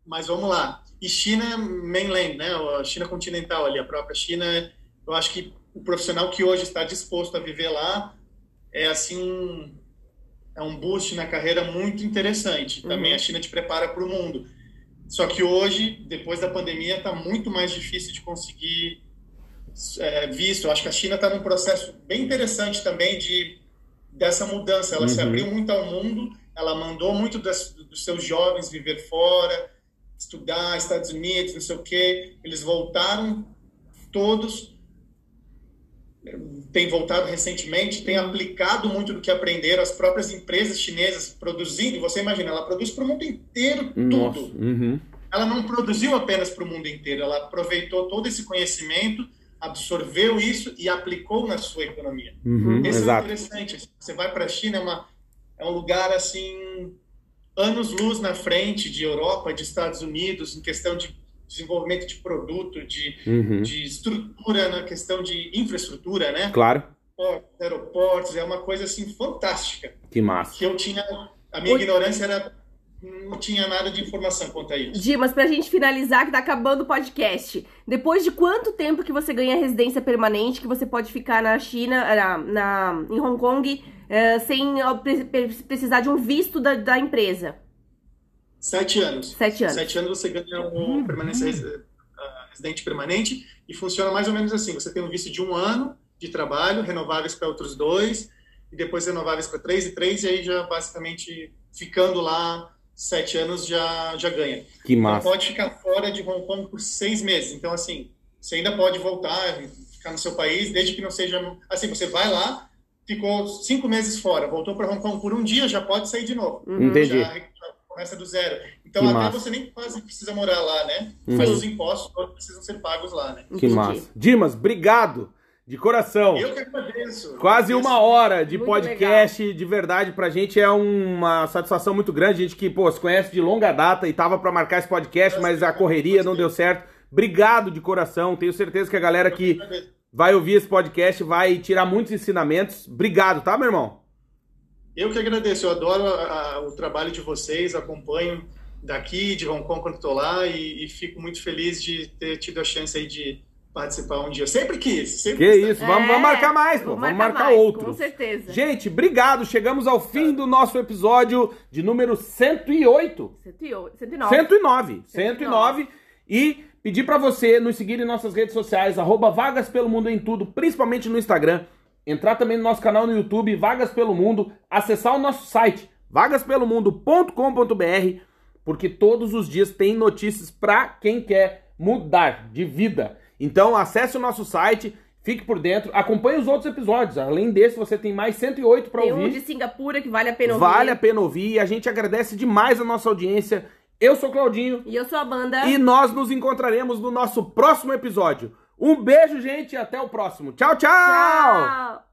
Mas vamos lá. E China mainland, né? A China continental ali, a própria China. Eu acho que o profissional que hoje está disposto a viver lá é assim um, é um boost na carreira muito interessante. Também Uhum. a China te prepara para o mundo. Só que hoje, depois da pandemia, está muito mais difícil de conseguir é, visto. Eu acho que a China está num processo bem interessante também de dessa mudança. Ela se Uhum. abriu muito ao mundo, ela mandou muito das, dos seus jovens viver fora, estudar, Estados Unidos, não sei o quê. Eles voltaram todos, têm voltado recentemente, têm aplicado muito do que aprenderam. As próprias empresas chinesas produzindo, você imagina, ela produz para o mundo inteiro Nossa. tudo. Uhum. Ela não produziu apenas para o mundo inteiro, ela aproveitou todo esse conhecimento, absorveu isso e aplicou na sua economia. Uhum. Esse é Exato. interessante. Você vai para a China, é, uma, é um lugar assim anos-luz na frente de Europa, de Estados Unidos, em questão de desenvolvimento de produto, de, Uhum. de estrutura, na questão de infraestrutura, né? Claro. Portos, aeroportos, é uma coisa assim fantástica. Que massa. Que eu tinha, a minha Oi. ignorância era não tinha nada de informação quanto a isso. Dimas, pra gente finalizar, que tá acabando o podcast. Depois de quanto tempo que você ganha residência permanente, que você pode ficar na China, na, na- em Hong Kong, eh, sem precisar de um visto da, da empresa? Sete anos. Sete anos. Sete anos você ganha um permanência resi- ah, residente permanente e funciona mais ou menos assim. Você tem um visto de um ano de trabalho, renováveis para outros dois, e depois renováveis para três e três, e aí já basicamente ficando lá sete anos já, já ganha. Que Não massa. pode ficar fora de Hong Kong por seis meses. Então, assim, você ainda pode voltar ficar no seu país, desde que não seja. Assim, você vai lá, ficou cinco meses fora, voltou para Hong Kong por um dia, já pode sair de novo. Uhum. Entendi. Já começa do zero. Então, Que até massa. você nem quase precisa morar lá, né? Uhum. Mas os impostos todos precisam ser pagos lá, né? Que Entendi. massa. Dimas, obrigado. De coração. Eu que agradeço. Quase uma hora de Muito podcast, de verdade, pra gente é uma satisfação muito grande. A gente que, pô, se conhece de longa data e tava pra marcar esse podcast, mas a correria não deu certo. Obrigado de coração. Tenho certeza que a galera que vai ouvir esse podcast vai tirar muitos ensinamentos. Obrigado, tá, meu irmão? Eu que agradeço. Eu adoro a- a- o trabalho de vocês, acompanho daqui, de Hong Kong, quando estou lá, e, e fico muito feliz de ter tido a chance aí de participar um dia. Sempre quis. Sempre Que quis. isso, vamos, vamos marcar mais, pô. Vamos marcar, mais, outro. Com certeza. Gente, obrigado. Chegamos ao fim do nosso episódio de número 108. 108, 109. 109. 109. E pedir pra você nos seguir em nossas redes sociais, arroba Vagas Pelo Mundo em tudo, principalmente no Instagram. Entrar também no nosso canal no YouTube, Vagas Pelo Mundo. Acessar o nosso site, vagaspelomundo.com.br, porque todos os dias tem notícias pra quem quer mudar de vida. Então acesse o nosso site, fique por dentro, acompanhe os outros episódios. Além desse, você tem mais 108 pra Tem ouvir. um de Singapura que vale a pena ouvir. Vale a pena ouvir e a gente agradece demais a nossa audiência. Eu sou o Claudinho E eu sou a Amanda. e nós nos encontraremos no nosso próximo episódio. Um beijo, gente, e até o próximo. tchau! tchau. Tchau.